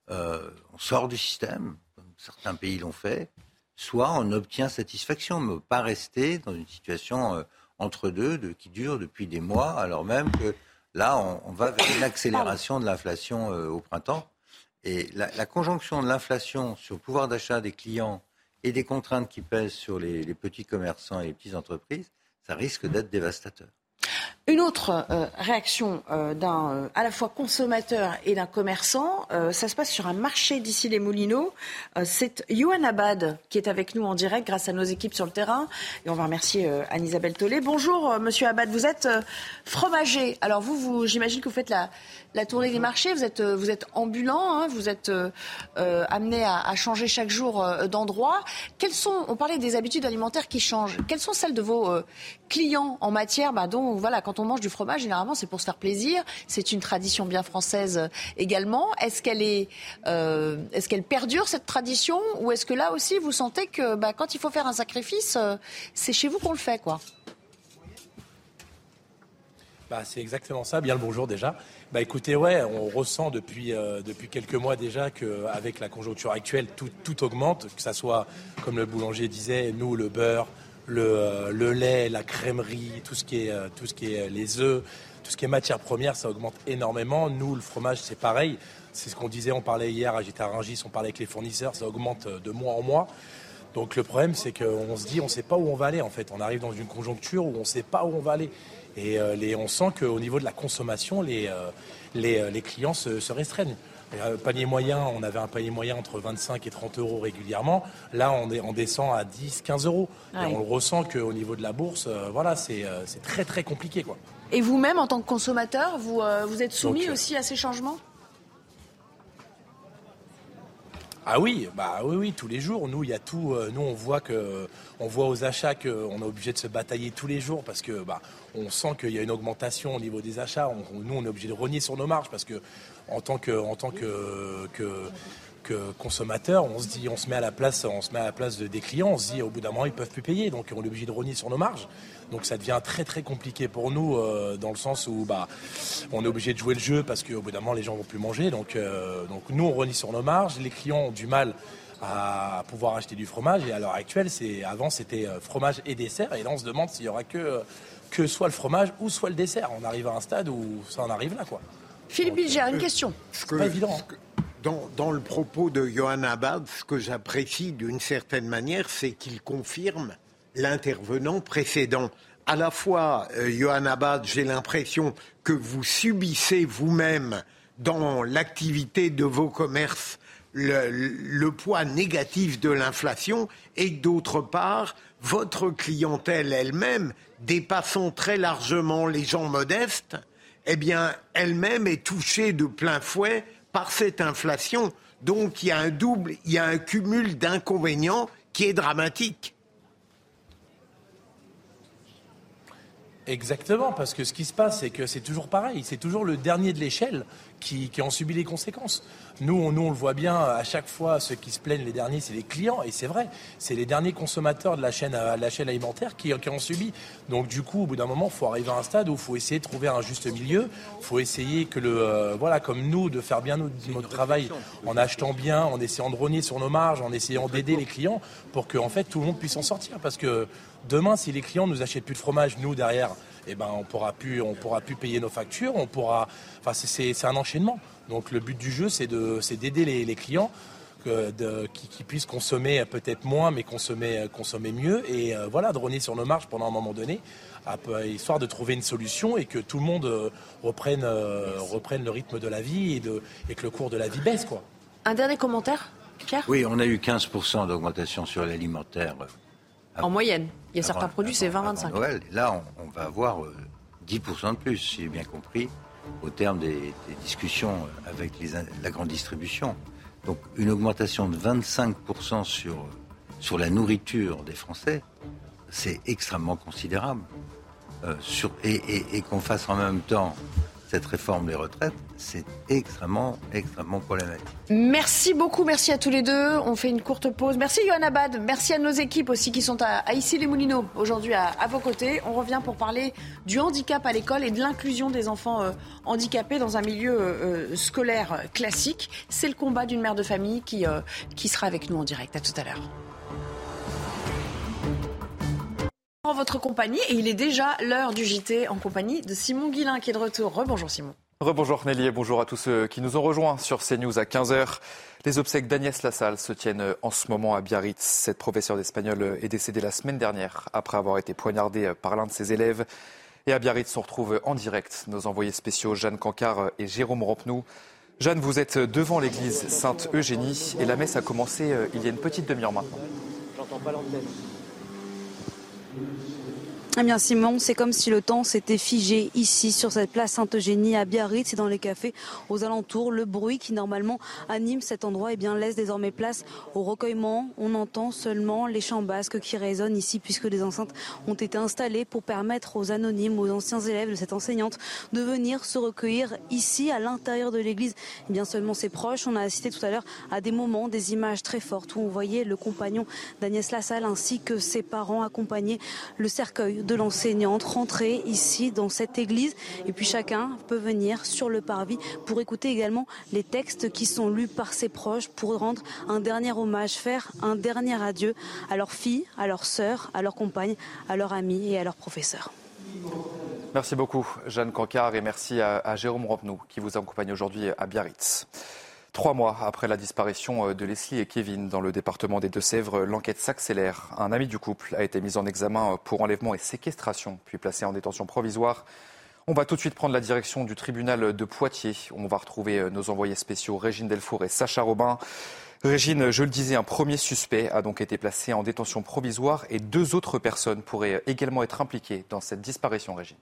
euh, on sort du système, comme certains pays l'ont fait, soit on obtient satisfaction, mais pas rester dans une situation euh, entre deux de, qui dure depuis des mois, alors même que là, on, on va vers une accélération de l'inflation euh, au printemps. Et la, la conjonction de l'inflation sur le pouvoir d'achat des clients et des contraintes qui pèsent sur les, les petits commerçants et les petites entreprises, ça risque d'être dévastateur. Une autre euh, réaction euh, d'un euh, à la fois consommateur et d'un commerçant, ça se passe sur un marché d'ici les Moulineaux. C'est Yohan Abad qui est avec nous en direct grâce à nos équipes sur le terrain. Et on va remercier Anne-Isabelle Tollet. Bonjour Monsieur Abad, vous êtes fromager. Alors vous, vous j'imagine que vous faites la, la tournée des marchés, vous êtes, vous êtes ambulant, hein, vous êtes amené à, à changer chaque jour d'endroit. Quelles sont, on parlait des habitudes alimentaires qui changent, quelles sont celles de vos clients en matière bah, dont, voilà, quand on mange du fromage, généralement, c'est pour se faire plaisir. C'est une tradition bien française euh, également. Est-ce qu'elle est, euh, est-ce qu'elle perdure cette tradition, ou est-ce que là aussi vous sentez que bah, quand il faut faire un sacrifice, euh, c'est chez vous qu'on le fait, quoi? Bah, c'est exactement ça. Bien le bonjour déjà. Bah, écoutez, ouais, on ressent depuis, depuis quelques mois déjà qu'avec la conjoncture actuelle, tout, tout augmente, que ça soit, comme le boulanger disait, nous, le beurre, le, euh, le lait, la crèmerie, tout ce qui est, euh, euh, les œufs, tout ce qui est matière première, ça augmente énormément. Nous, le fromage, c'est pareil. C'est ce qu'on disait, on parlait hier, à Rungis, on parlait avec les fournisseurs, ça augmente de mois en mois. Donc le problème, c'est qu'on se dit, on ne sait pas où on va aller en fait. On arrive dans une conjoncture où on ne sait pas où on va aller. Et on sent qu'au niveau de la consommation, les, clients se restreignent. Euh, panier moyen, on avait un panier moyen entre 25 et 30 euros régulièrement. Là, on, est, on descend à 10, 15 euros. Ouais. Et on le ressent qu'au niveau de la bourse, euh, voilà, c'est euh, c'est très très compliqué. Quoi. Et vous-même, en tant que consommateur, vous, euh, vous êtes soumis Donc, aussi à ces changements? Ah oui, bah oui, oui, tous les jours. Nous, il y a tout. euh, nous, on voit que, on voit aux achats qu'on est obligé de se batailler tous les jours parce que, bah, on sent qu'il y a une augmentation au niveau des achats. On- on- nous, on est obligé de rogner sur nos marges parce que, en tant que, consommateur, on se dit, on se met à la place, on se met à la place des clients, on se dit au bout d'un moment ils peuvent plus payer, donc on est obligé de rogner sur nos marges. Donc ça devient très très compliqué pour nous euh, dans le sens où bah on est obligé de jouer le jeu parce qu'au bout d'un moment les gens vont plus manger. Donc euh, donc nous on renie sur nos marges, les clients ont du mal à pouvoir acheter du fromage et à l'heure actuelle avant c'était euh, fromage et dessert et là on se demande s'il y aura que que soit le fromage ou soit le dessert. On arrive à un stade où ça en arrive là quoi. Philippe Bilger, une question. C'est pas évident. Dans, dans le propos de Johan Abad, ce que j'apprécie d'une certaine manière, c'est qu'il confirme l'intervenant précédent. À la fois, euh, Johan Abad, j'ai l'impression que vous subissez vous-même dans l'activité de vos commerces le, le poids négatif de l'inflation et d'autre part, votre clientèle elle-même, dépassant très largement les gens modestes, eh bien, elle-même est touchée de plein fouet par cette inflation. Donc, il y a un double, il y a un cumul d'inconvénients qui est dramatique. Exactement, parce que ce qui se passe, c'est que c'est toujours pareil, c'est toujours le dernier de l'échelle qui, qui en subit les conséquences. Nous on, nous, on le voit bien, à chaque fois, ceux qui se plaignent les derniers, c'est les clients, et c'est vrai, c'est les derniers consommateurs de la chaîne, euh, la chaîne alimentaire qui, qui en subit. Donc du coup, au bout d'un moment, il faut arriver à un stade où il faut essayer de trouver un juste milieu, il faut essayer que le, euh, voilà, comme nous, de faire bien notre, notre travail en achetant bien, en essayant de rogner sur nos marges, en essayant d'aider les clients pour que en fait tout le monde puisse en sortir. Parce que demain, si les clients nous achètent plus de fromage, nous derrière, eh ben, on pourra plus, on pourra plus payer nos factures, on pourra, enfin, c'est- c'est c'est un enchaînement. Donc le but du jeu, c'est de, c'est d'aider les, les clients. que de- qui, qui puissent consommer peut-être moins, mais consommer, consommer mieux, et euh, voilà, sur nos marges pendant un moment donné, à histoire de trouver une solution et que tout le monde euh, reprenne, euh, reprenne le rythme de la vie et, de, et que le cours de la vie baisse, quoi. Un dernier commentaire, Pierre? Oui, on a eu 15% d'augmentation sur l'alimentaire. Euh, En moyenne. Il y a avant- certains produits, c'est avant 20-25. Noël. Et là, on, on va avoir euh, 10% de plus, si j'ai bien compris, au terme des, des discussions avec les in- la grande distribution. Donc, une augmentation de 25% sur, sur la nourriture des Français, c'est extrêmement considérable. Euh, sur, et et- et qu'on fasse en même temps cette réforme des retraites, c'est extrêmement, extrêmement problématique. Merci beaucoup, merci à tous les deux. On fait une courte pause. Merci Johan Abad, merci à nos équipes aussi qui sont à, à Issy-les-Moulineaux aujourd'hui à, vos côtés. On revient pour parler du handicap à l'école et de l'inclusion des enfants euh, handicapés dans un milieu euh, euh, scolaire classique. C'est le combat d'une mère de famille qui, qui sera avec nous en direct. À tout à l'heure. En votre compagnie, et il est déjà l'heure du JT en compagnie de Simon Guillain qui est de retour. Rebonjour Simon. Rebonjour Nelly et bonjour à tous ceux qui nous ont rejoints sur CNews à 15h. Les obsèques d'Agnès Lassalle se tiennent en ce moment à Biarritz. Cette professeure d'espagnol est décédée la semaine dernière après avoir été poignardée par l'un de ses élèves. Et à Biarritz, on retrouve en direct nos envoyés spéciaux Jeanne Cancard et Jérôme Rampenou. Jeanne, vous êtes devant l'église Sainte-Eugénie et la messe a commencé euh, il y a une petite demi-heure maintenant. J'entends pas l'antenne. Yes. Eh bien Simon, c'est comme si le temps s'était figé ici sur cette place Sainte-Eugénie à Biarritz et dans les cafés aux alentours. Le bruit qui normalement anime cet endroit eh bien, laisse désormais place au recueillement. On entend seulement les chants basques qui résonnent ici puisque des enceintes ont été installées pour permettre aux anonymes, aux anciens élèves de cette enseignante de venir se recueillir ici à l'intérieur de l'église. Eh bien seulement ses proches. On a assisté tout à l'heure à des moments, des images très fortes où on voyait le compagnon d'Agnès Lassalle ainsi que ses parents accompagner le cercueil de l'enseignante rentrer ici dans cette église et puis chacun peut venir sur le parvis pour écouter également les textes qui sont lus par ses proches pour rendre un dernier hommage, faire un dernier adieu à leurs filles, à leurs sœurs, à leurs compagnes, à leurs amis et à leurs professeurs. Merci beaucoup Jeanne Cancard et merci à, à Jérôme Rampenou qui vous accompagne aujourd'hui à Biarritz. Trois mois après la disparition de Leslie et Kevin dans le département des Deux-Sèvres, l'enquête s'accélère. Un ami du couple a été mis en examen pour enlèvement et séquestration, puis placé en détention provisoire. On va tout de suite prendre la direction du tribunal de Poitiers. On va retrouver nos envoyés spéciaux Régine Delfour et Sacha Robin. Régine, je le disais, un premier suspect a donc été placé en détention provisoire et deux autres personnes pourraient également être impliquées dans cette disparition, Régine.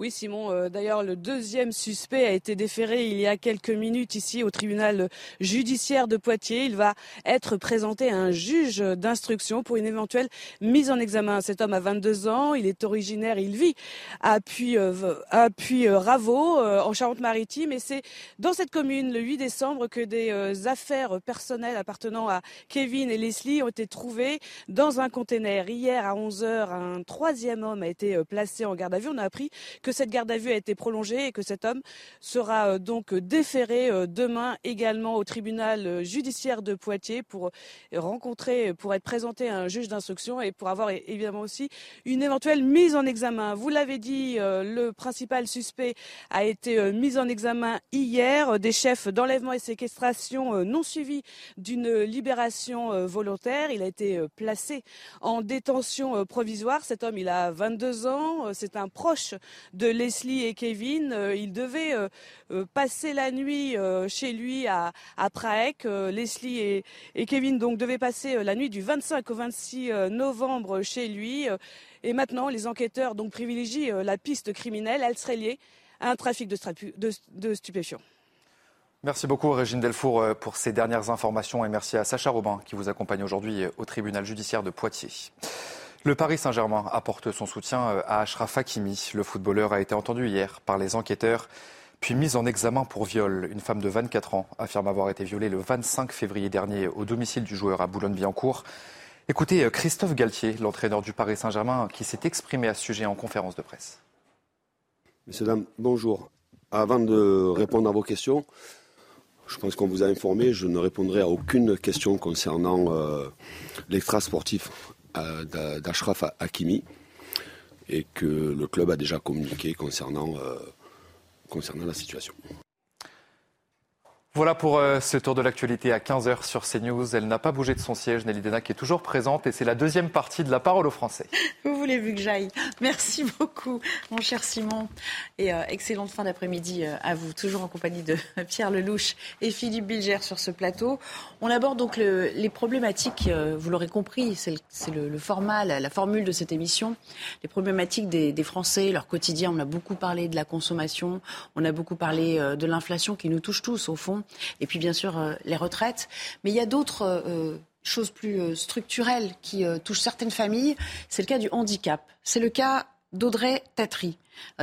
Oui, Simon. Euh, d'ailleurs, le deuxième suspect a été déféré il y a quelques minutes ici au tribunal judiciaire de Poitiers. Il va être présenté à un juge d'instruction pour une éventuelle mise en examen. Cet homme a 22 ans. Il est originaire, il vit à Puy, euh, euh, en Charente-Maritime. Et c'est dans cette commune, le 8 décembre, que des affaires personnelles appartenant à Kevin et Leslie ont été trouvées dans un conteneur. Hier, à 11h, un troisième homme a été placé en garde à vue. On a appris que que cette garde à vue a été prolongée et que cet homme sera euh, donc déféré euh, demain également au tribunal euh, judiciaire de Poitiers pour rencontrer, pour être présenté à un juge d'instruction et pour avoir évidemment aussi une éventuelle mise en examen. Vous l'avez dit, le principal suspect a été mis en examen hier. Des chefs d'enlèvement et séquestration non suivis d'une libération volontaire. Il a été placé en détention provisoire. Cet homme, il a 22 ans. C'est un proche de Leslie et Kevin. Euh, ils devaient euh, euh, passer la nuit chez lui à, à. Leslie et, Kevin donc devaient passer la nuit du 25 au 26 novembre chez lui. Et maintenant, les enquêteurs donc privilégient la piste criminelle. Elle serait liée à un trafic de, stupéfiants. Merci beaucoup Régine Delfour pour ces dernières informations et merci à Sacha Robin qui vous accompagne aujourd'hui au tribunal judiciaire de Poitiers. Le Paris Saint-Germain apporte son soutien euh, à Ashraf Hakimi. Le footballeur a été entendu hier par les enquêteurs, puis mis en examen pour viol. Une femme de 24 ans affirme avoir été violée le 25 février dernier au domicile du joueur à Boulogne-Billancourt. Écoutez euh, Christophe Galtier, l'entraîneur du Paris Saint-Germain, qui s'est exprimé à ce sujet en conférence de presse. Messieurs, dames, bonjour. Avant de répondre à vos questions, je pense qu'on vous a informé, je ne répondrai à aucune question concernant euh, l'extra sportif d'Ashraf Hakimi et que le club a déjà communiqué concernant, euh, concernant la situation. Voilà pour euh, ce tour de l'actualité à 15h sur CNews. Elle n'a pas bougé de son siège, Nelly Denac est toujours présente et c'est la deuxième partie de la parole aux Français. Vous voulez vu que j'aille Merci beaucoup, mon cher Simon. Et euh, excellente fin d'après-midi euh, à vous, toujours en compagnie de Pierre Lelouch et Philippe Bilger sur ce plateau. On aborde donc les problématiques, vous l'aurez compris, c'est le, format, la, formule de cette émission, les problématiques des, Français, leur quotidien. On a beaucoup parlé de la consommation, on a beaucoup parlé de l'inflation qui nous touche tous au fond et puis bien sûr euh, les retraites. Mais il y a d'autres euh, choses plus euh, structurelles qui touchent certaines familles. C'est le cas du handicap. C'est le cas d'Audrey Tatry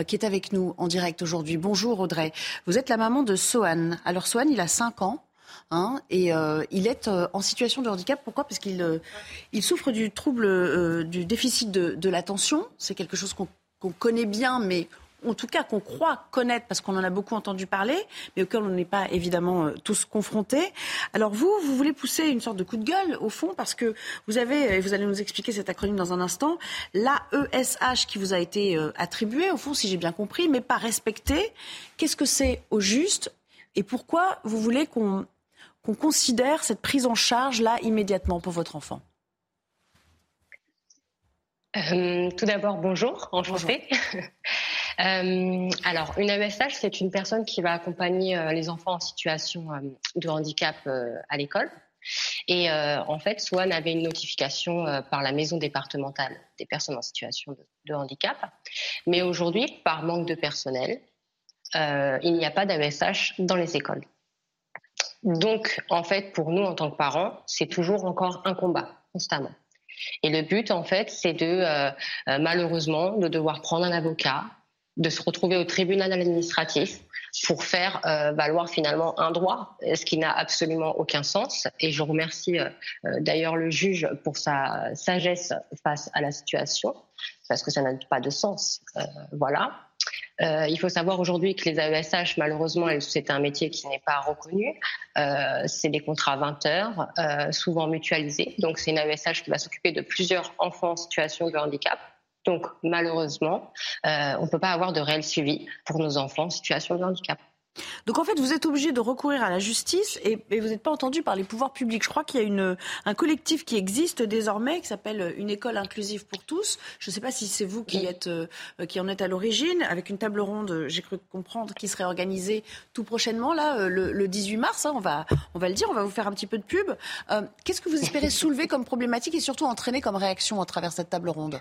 qui est avec nous en direct aujourd'hui. Bonjour Audrey. Vous êtes la maman de Sohan. Alors Sohan, il a 5 ans. Hein, et il est en situation de handicap. Pourquoi? Parce qu'il il souffre du trouble du déficit de, l'attention. C'est quelque chose qu'on connaît bien, mais en tout cas qu'on croit connaître, parce qu'on en a beaucoup entendu parler, mais auquel on n'est pas évidemment euh, tous confrontés. Alors vous, vous voulez pousser une sorte de coup de gueule, au fond, parce que vous avez, et vous allez nous expliquer cet acronyme dans un instant, l'AESH qui vous a été euh, attribué, au fond, si j'ai bien compris, mais pas respecté. Qu'est-ce que c'est au juste et pourquoi vous voulez qu'on considère cette prise en charge là immédiatement pour votre enfant? Euh, Tout d'abord, bonjour, enchantée. Euh, alors, une AESH, c'est une personne qui va accompagner euh, les enfants en situation de handicap à l'école. Et en fait, Swan avait une notification par la maison départementale des personnes en situation de, handicap. Mais aujourd'hui, par manque de personnel, il n'y a pas d'AESH dans les écoles. Donc, en fait, pour nous, en tant que parents, c'est toujours encore un combat, constamment. Et le but, en fait, c'est de, malheureusement, de devoir prendre un avocat, de se retrouver au tribunal administratif pour faire euh, valoir finalement un droit, ce qui n'a absolument aucun sens. Et je remercie euh, euh, d'ailleurs le juge pour sa sagesse face à la situation, parce que ça n'a pas de sens. voilà. Il faut savoir aujourd'hui que les AESH, malheureusement, c'est un métier qui n'est pas reconnu. c'est des contrats 20 heures, souvent mutualisés. Donc c'est une AESH qui va s'occuper de plusieurs enfants en situation de handicap. Donc malheureusement, euh, on ne peut pas avoir de réel suivi pour nos enfants en situation de handicap. Donc en fait, vous êtes obligé de recourir à la justice et, vous n'êtes pas entendu par les pouvoirs publics. Je crois qu'il y a une, un collectif qui existe désormais qui s'appelle Une école inclusive pour tous. Je ne sais pas si c'est vous qui, êtes, euh, qui en êtes à l'origine, avec une table ronde, j'ai cru comprendre, qui serait organisée tout prochainement, là, euh, le, 18 mars. Hein, on, va, on va le dire, on va vous faire un petit peu de pub. Qu'est-ce que vous espérez soulever comme problématique et surtout entraîner comme réaction à travers cette table ronde?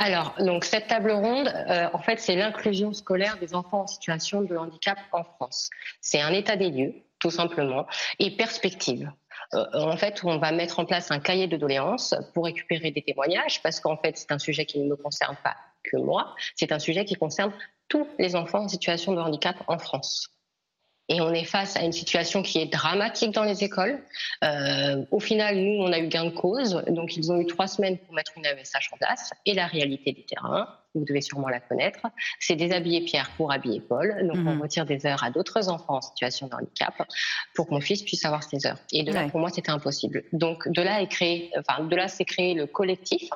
Alors, donc cette table ronde, euh, en fait, c'est l'inclusion scolaire des enfants en situation de handicap en France. C'est un état des lieux, tout simplement, et perspective. Euh, en fait, on va mettre en place un cahier de doléances pour récupérer des témoignages, parce qu'en fait, c'est un sujet qui ne me concerne pas que moi, c'est un sujet qui concerne tous les enfants en situation de handicap en France. Et on est face à une situation qui est dramatique dans les écoles. Euh, au final, nous, on a eu gain de cause. Donc, ils ont eu trois semaines pour mettre une AESH en place. Et la réalité du terrain, vous devez sûrement la connaître, c'est déshabiller Pierre pour habiller Paul. Donc, on mhm. retire des heures à d'autres enfants en situation de handicap pour que mon fils puisse avoir ses heures. Et de là, pour moi, c'était impossible. Donc, de là est créé, enfin, de là, s'est créé le collectif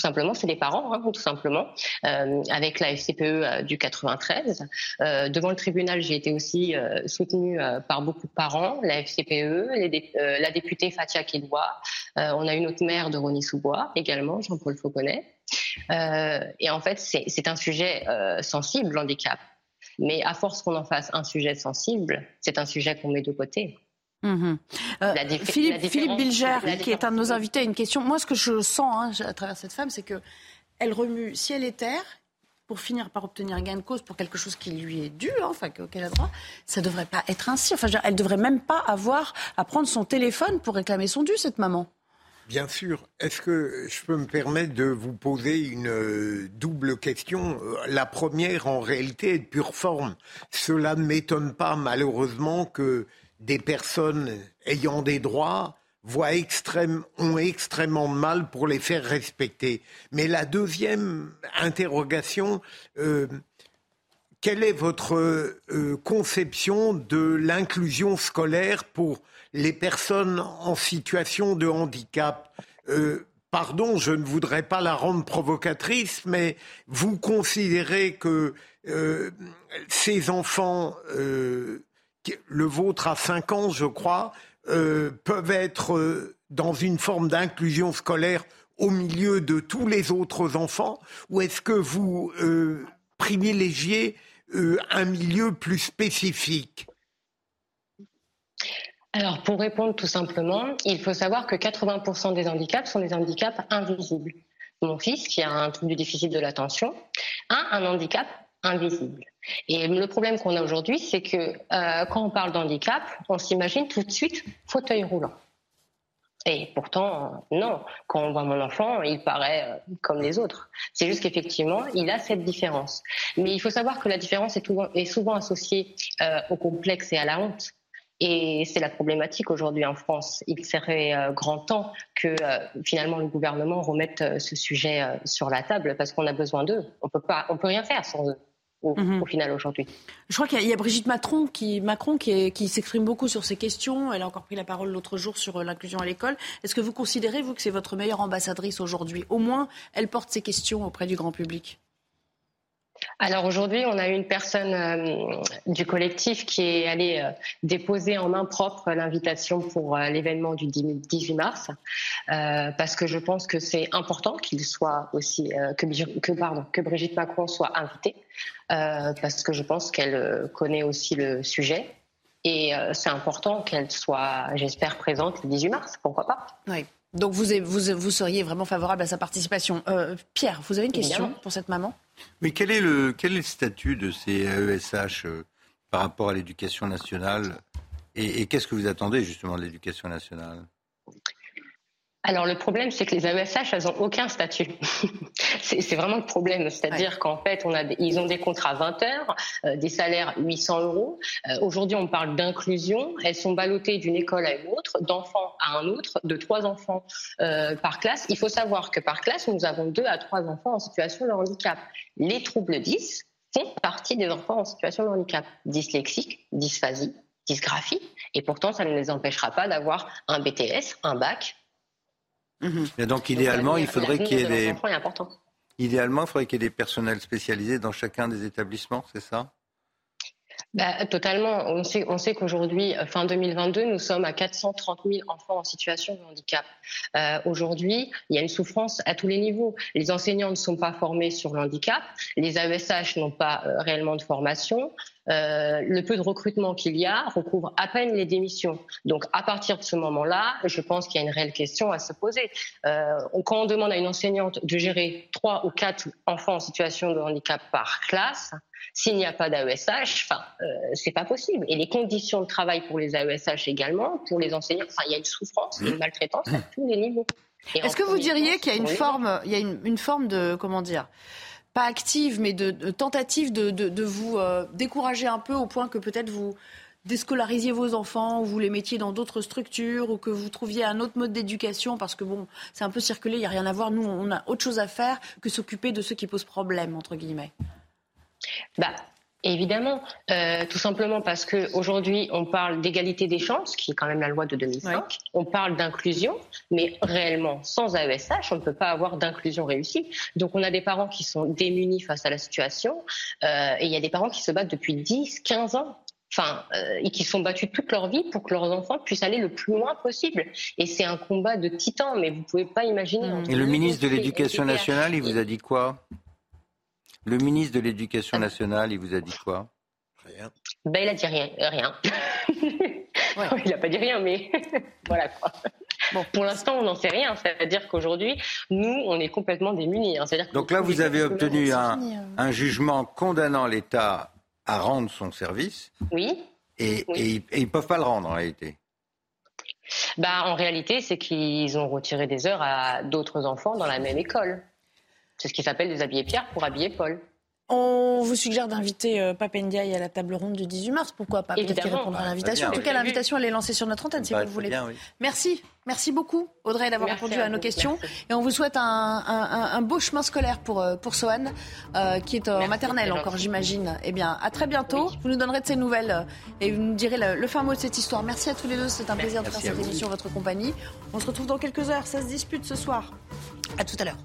tout simplement, c'est les parents, hein, tout simplement, euh, avec la FCPE euh, du 93. Euh, devant le tribunal, j'ai été aussi soutenue par beaucoup de parents, la FCPE, la députée Fatia Kedwa, on a une autre maire de Rony-sous-Bois également, Jean-Paul Fauconnet. et en fait, c'est un sujet sensible, l'handicap. Mais à force qu'on en fasse un sujet sensible, c'est un sujet qu'on met de côté. Mhm. Euh, Philippe, Philippe Bilger, qui est un de nos invités, a une question. Moi, ce que je sens hein, à travers cette femme, c'est que elle remue ciel et terre pour finir par obtenir gain de cause pour quelque chose qui lui est dû, hein, enfin auquel a droit. Ça devrait pas être ainsi. Enfin, elle devrait même pas avoir à prendre son téléphone pour réclamer son dû, cette maman. Bien sûr. Est-ce que je peux me permettre de vous poser une euh, double question? Euh, La première, en réalité, est de pure forme. Cela ne m'étonne pas, malheureusement, que des personnes ayant des droits voient ont extrêmement mal pour les faire respecter. Mais la deuxième interrogation, euh, quelle est votre euh, conception de l'inclusion scolaire pour les personnes en situation de handicap? Euh, Pardon, je ne voudrais pas la rendre provocatrice, mais vous considérez que ces enfants le vôtre à 5 ans, je crois, euh, peuvent être euh, dans une forme d'inclusion scolaire au milieu de tous les autres enfants Ou est-ce que vous euh, privilégiez un milieu plus spécifique? Alors, pour répondre tout simplement, il faut savoir que 80% des handicaps sont des handicaps invisibles. Mon fils, qui a un trouble du déficit de l'attention, a un handicap invisible. Et le problème qu'on a aujourd'hui, c'est que euh, quand on parle d'handicap, on s'imagine tout de suite fauteuil roulant. Et pourtant, non. Quand on voit mon enfant, il paraît euh, comme les autres. C'est juste qu'effectivement, il a cette différence. Mais il faut savoir que la différence est, souvent associée euh, au complexe et à la honte. Et c'est la problématique aujourd'hui en France. Il serait grand temps que finalement le gouvernement remette ce sujet sur la table parce qu'on a besoin d'eux. On peut pas, on peut rien faire sans eux. Mhm. au, final aujourd'hui. Je crois qu'il y, a Brigitte Macron qui, Macron qui, qui s'exprime beaucoup sur ces questions. Elle a encore pris la parole l'autre jour sur euh, l'inclusion à l'école. Est-ce que vous considérez, vous, que c'est votre meilleure ambassadrice aujourd'hui? Au moins, elle porte ces questions auprès du grand public. Alors aujourd'hui, on a une personne euh, du collectif qui est allée euh, déposer en main propre l'invitation pour euh, l'événement du 18 mars, parce que je pense que c'est important qu'il soit aussi que, que, pardon, que Brigitte Macron soit invitée, parce que je pense qu'elle connaît aussi le sujet. Et c'est important qu'elle soit, j'espère, présente le 18 mars, pourquoi pas Oui. Donc vous, vous, vous seriez vraiment favorable à sa participation. Pierre, vous avez une question pour cette maman? Mais quel est le, quel est le statut de ces AESH euh, par rapport à l'éducation nationale? Et qu'est-ce que vous attendez justement de l'éducation nationale? Alors le problème, c'est que les AESH, elles n'ont aucun statut. c'est vraiment le problème. C'est-à-dire qu'en fait, on a ils ont des contrats 20 heures, euh, des salaires 800 euros. Euh, aujourd'hui, on parle d'inclusion. Elles sont ballottées d'une école à une autre, d'enfants à un autre, de trois enfants euh, par classe. Il faut savoir que par classe, nous avons deux à trois enfants en situation de handicap. Les troubles 10 font partie des enfants en situation de handicap. Dyslexique, dysphasie, dysgraphie. Et pourtant, ça ne les empêchera pas d'avoir un BTS, un bac, Mhm. Et donc, idéalement, il faudrait qu'il y ait des. Idéalement, il faudrait qu'il y ait des personnels spécialisés dans chacun des établissements, c'est ça? Bah, totalement. On sait, on sait qu'aujourd'hui, euh, fin 2022, nous sommes à 430 000 enfants en situation de handicap. Euh, aujourd'hui, il y a une souffrance à tous les niveaux. Les enseignants ne sont pas formés sur le handicap, les AESH n'ont pas euh, réellement de formation. Euh, le peu de recrutement qu'il y a recouvre à peine les démissions. Donc à partir de ce moment-là, je pense qu'il y a une réelle question à se poser. Euh, quand on demande à une enseignante de gérer trois ou quatre enfants en situation de handicap par classe, s'il n'y a pas d'AESH, enfin, euh, c'est pas possible. Et les conditions de travail pour les AESH également, pour les enseignants, enfin, il y a une souffrance, une maltraitance à tous les niveaux. Est-ce que vous diriez qu'il y a une forme, il y a une, forme de, comment dire, pas active, mais de, tentative de, vous euh, décourager un peu au point que peut-être vous déscolarisiez vos enfants ou vous les mettiez dans d'autres structures ou que vous trouviez un autre mode d'éducation parce que bon, c'est un peu circulé, il n'y a rien à voir. Nous, on a autre chose à faire que s'occuper de ceux qui posent problème, entre guillemets. Bah, Évidemment, euh, tout simplement parce qu'aujourd'hui, on parle d'égalité des chances, qui est quand même la loi de 2005. On parle d'inclusion, mais réellement, sans AESH, on ne peut pas avoir d'inclusion réussie. Donc, on a des parents qui sont démunis face à la situation, euh, et il y a des parents qui se battent depuis 10, 15 ans enfin, euh, et qui sont battus toute leur vie pour que leurs enfants puissent aller le plus loin possible. Et c'est un combat de titans, mais vous pouvez pas imaginer. Et le ministre de l'Éducation nationale, il vous a dit quoi? Le ministre de l'Éducation nationale, il vous a dit quoi? Rien. Ben, il a dit rien. rien. il n'a pas dit rien, mais voilà quoi. Bon, pour l'instant, on n'en sait rien. C'est-à-dire qu'aujourd'hui, nous, on est complètement démunis. Hein. Donc là, vous avez obtenu un, jugement condamnant l'État à rendre son service. Oui. Et, ils ne peuvent pas le rendre en réalité. Bah, en réalité, c'est qu'ils ont retiré des heures à d'autres enfants dans la même école. C'est ce qui s'appelle déshabiller Pierre pour habiller Paul. On vous suggère d'inviter euh, Papendiaï à la table ronde du 18 mars. Pourquoi pas? Peut-être qu'il répondra à l'invitation. En tout cas, l'invitation, elle est lancée sur notre antenne, si bah, vous le voulez. Merci. Merci beaucoup, Audrey, d'avoir répondu à, nos questions. Et on vous souhaite un, beau chemin scolaire pour, euh, pour Sohan, euh, qui est en maternelle encore, j'imagine. Eh bien, à très bientôt. Vous nous donnerez de ces nouvelles et vous nous direz le, fin mot de cette histoire. Merci à tous les deux. C'est un plaisir de faire cette émission en votre compagnie. On se retrouve dans quelques heures. Ça se dispute ce soir. À tout à l'heure.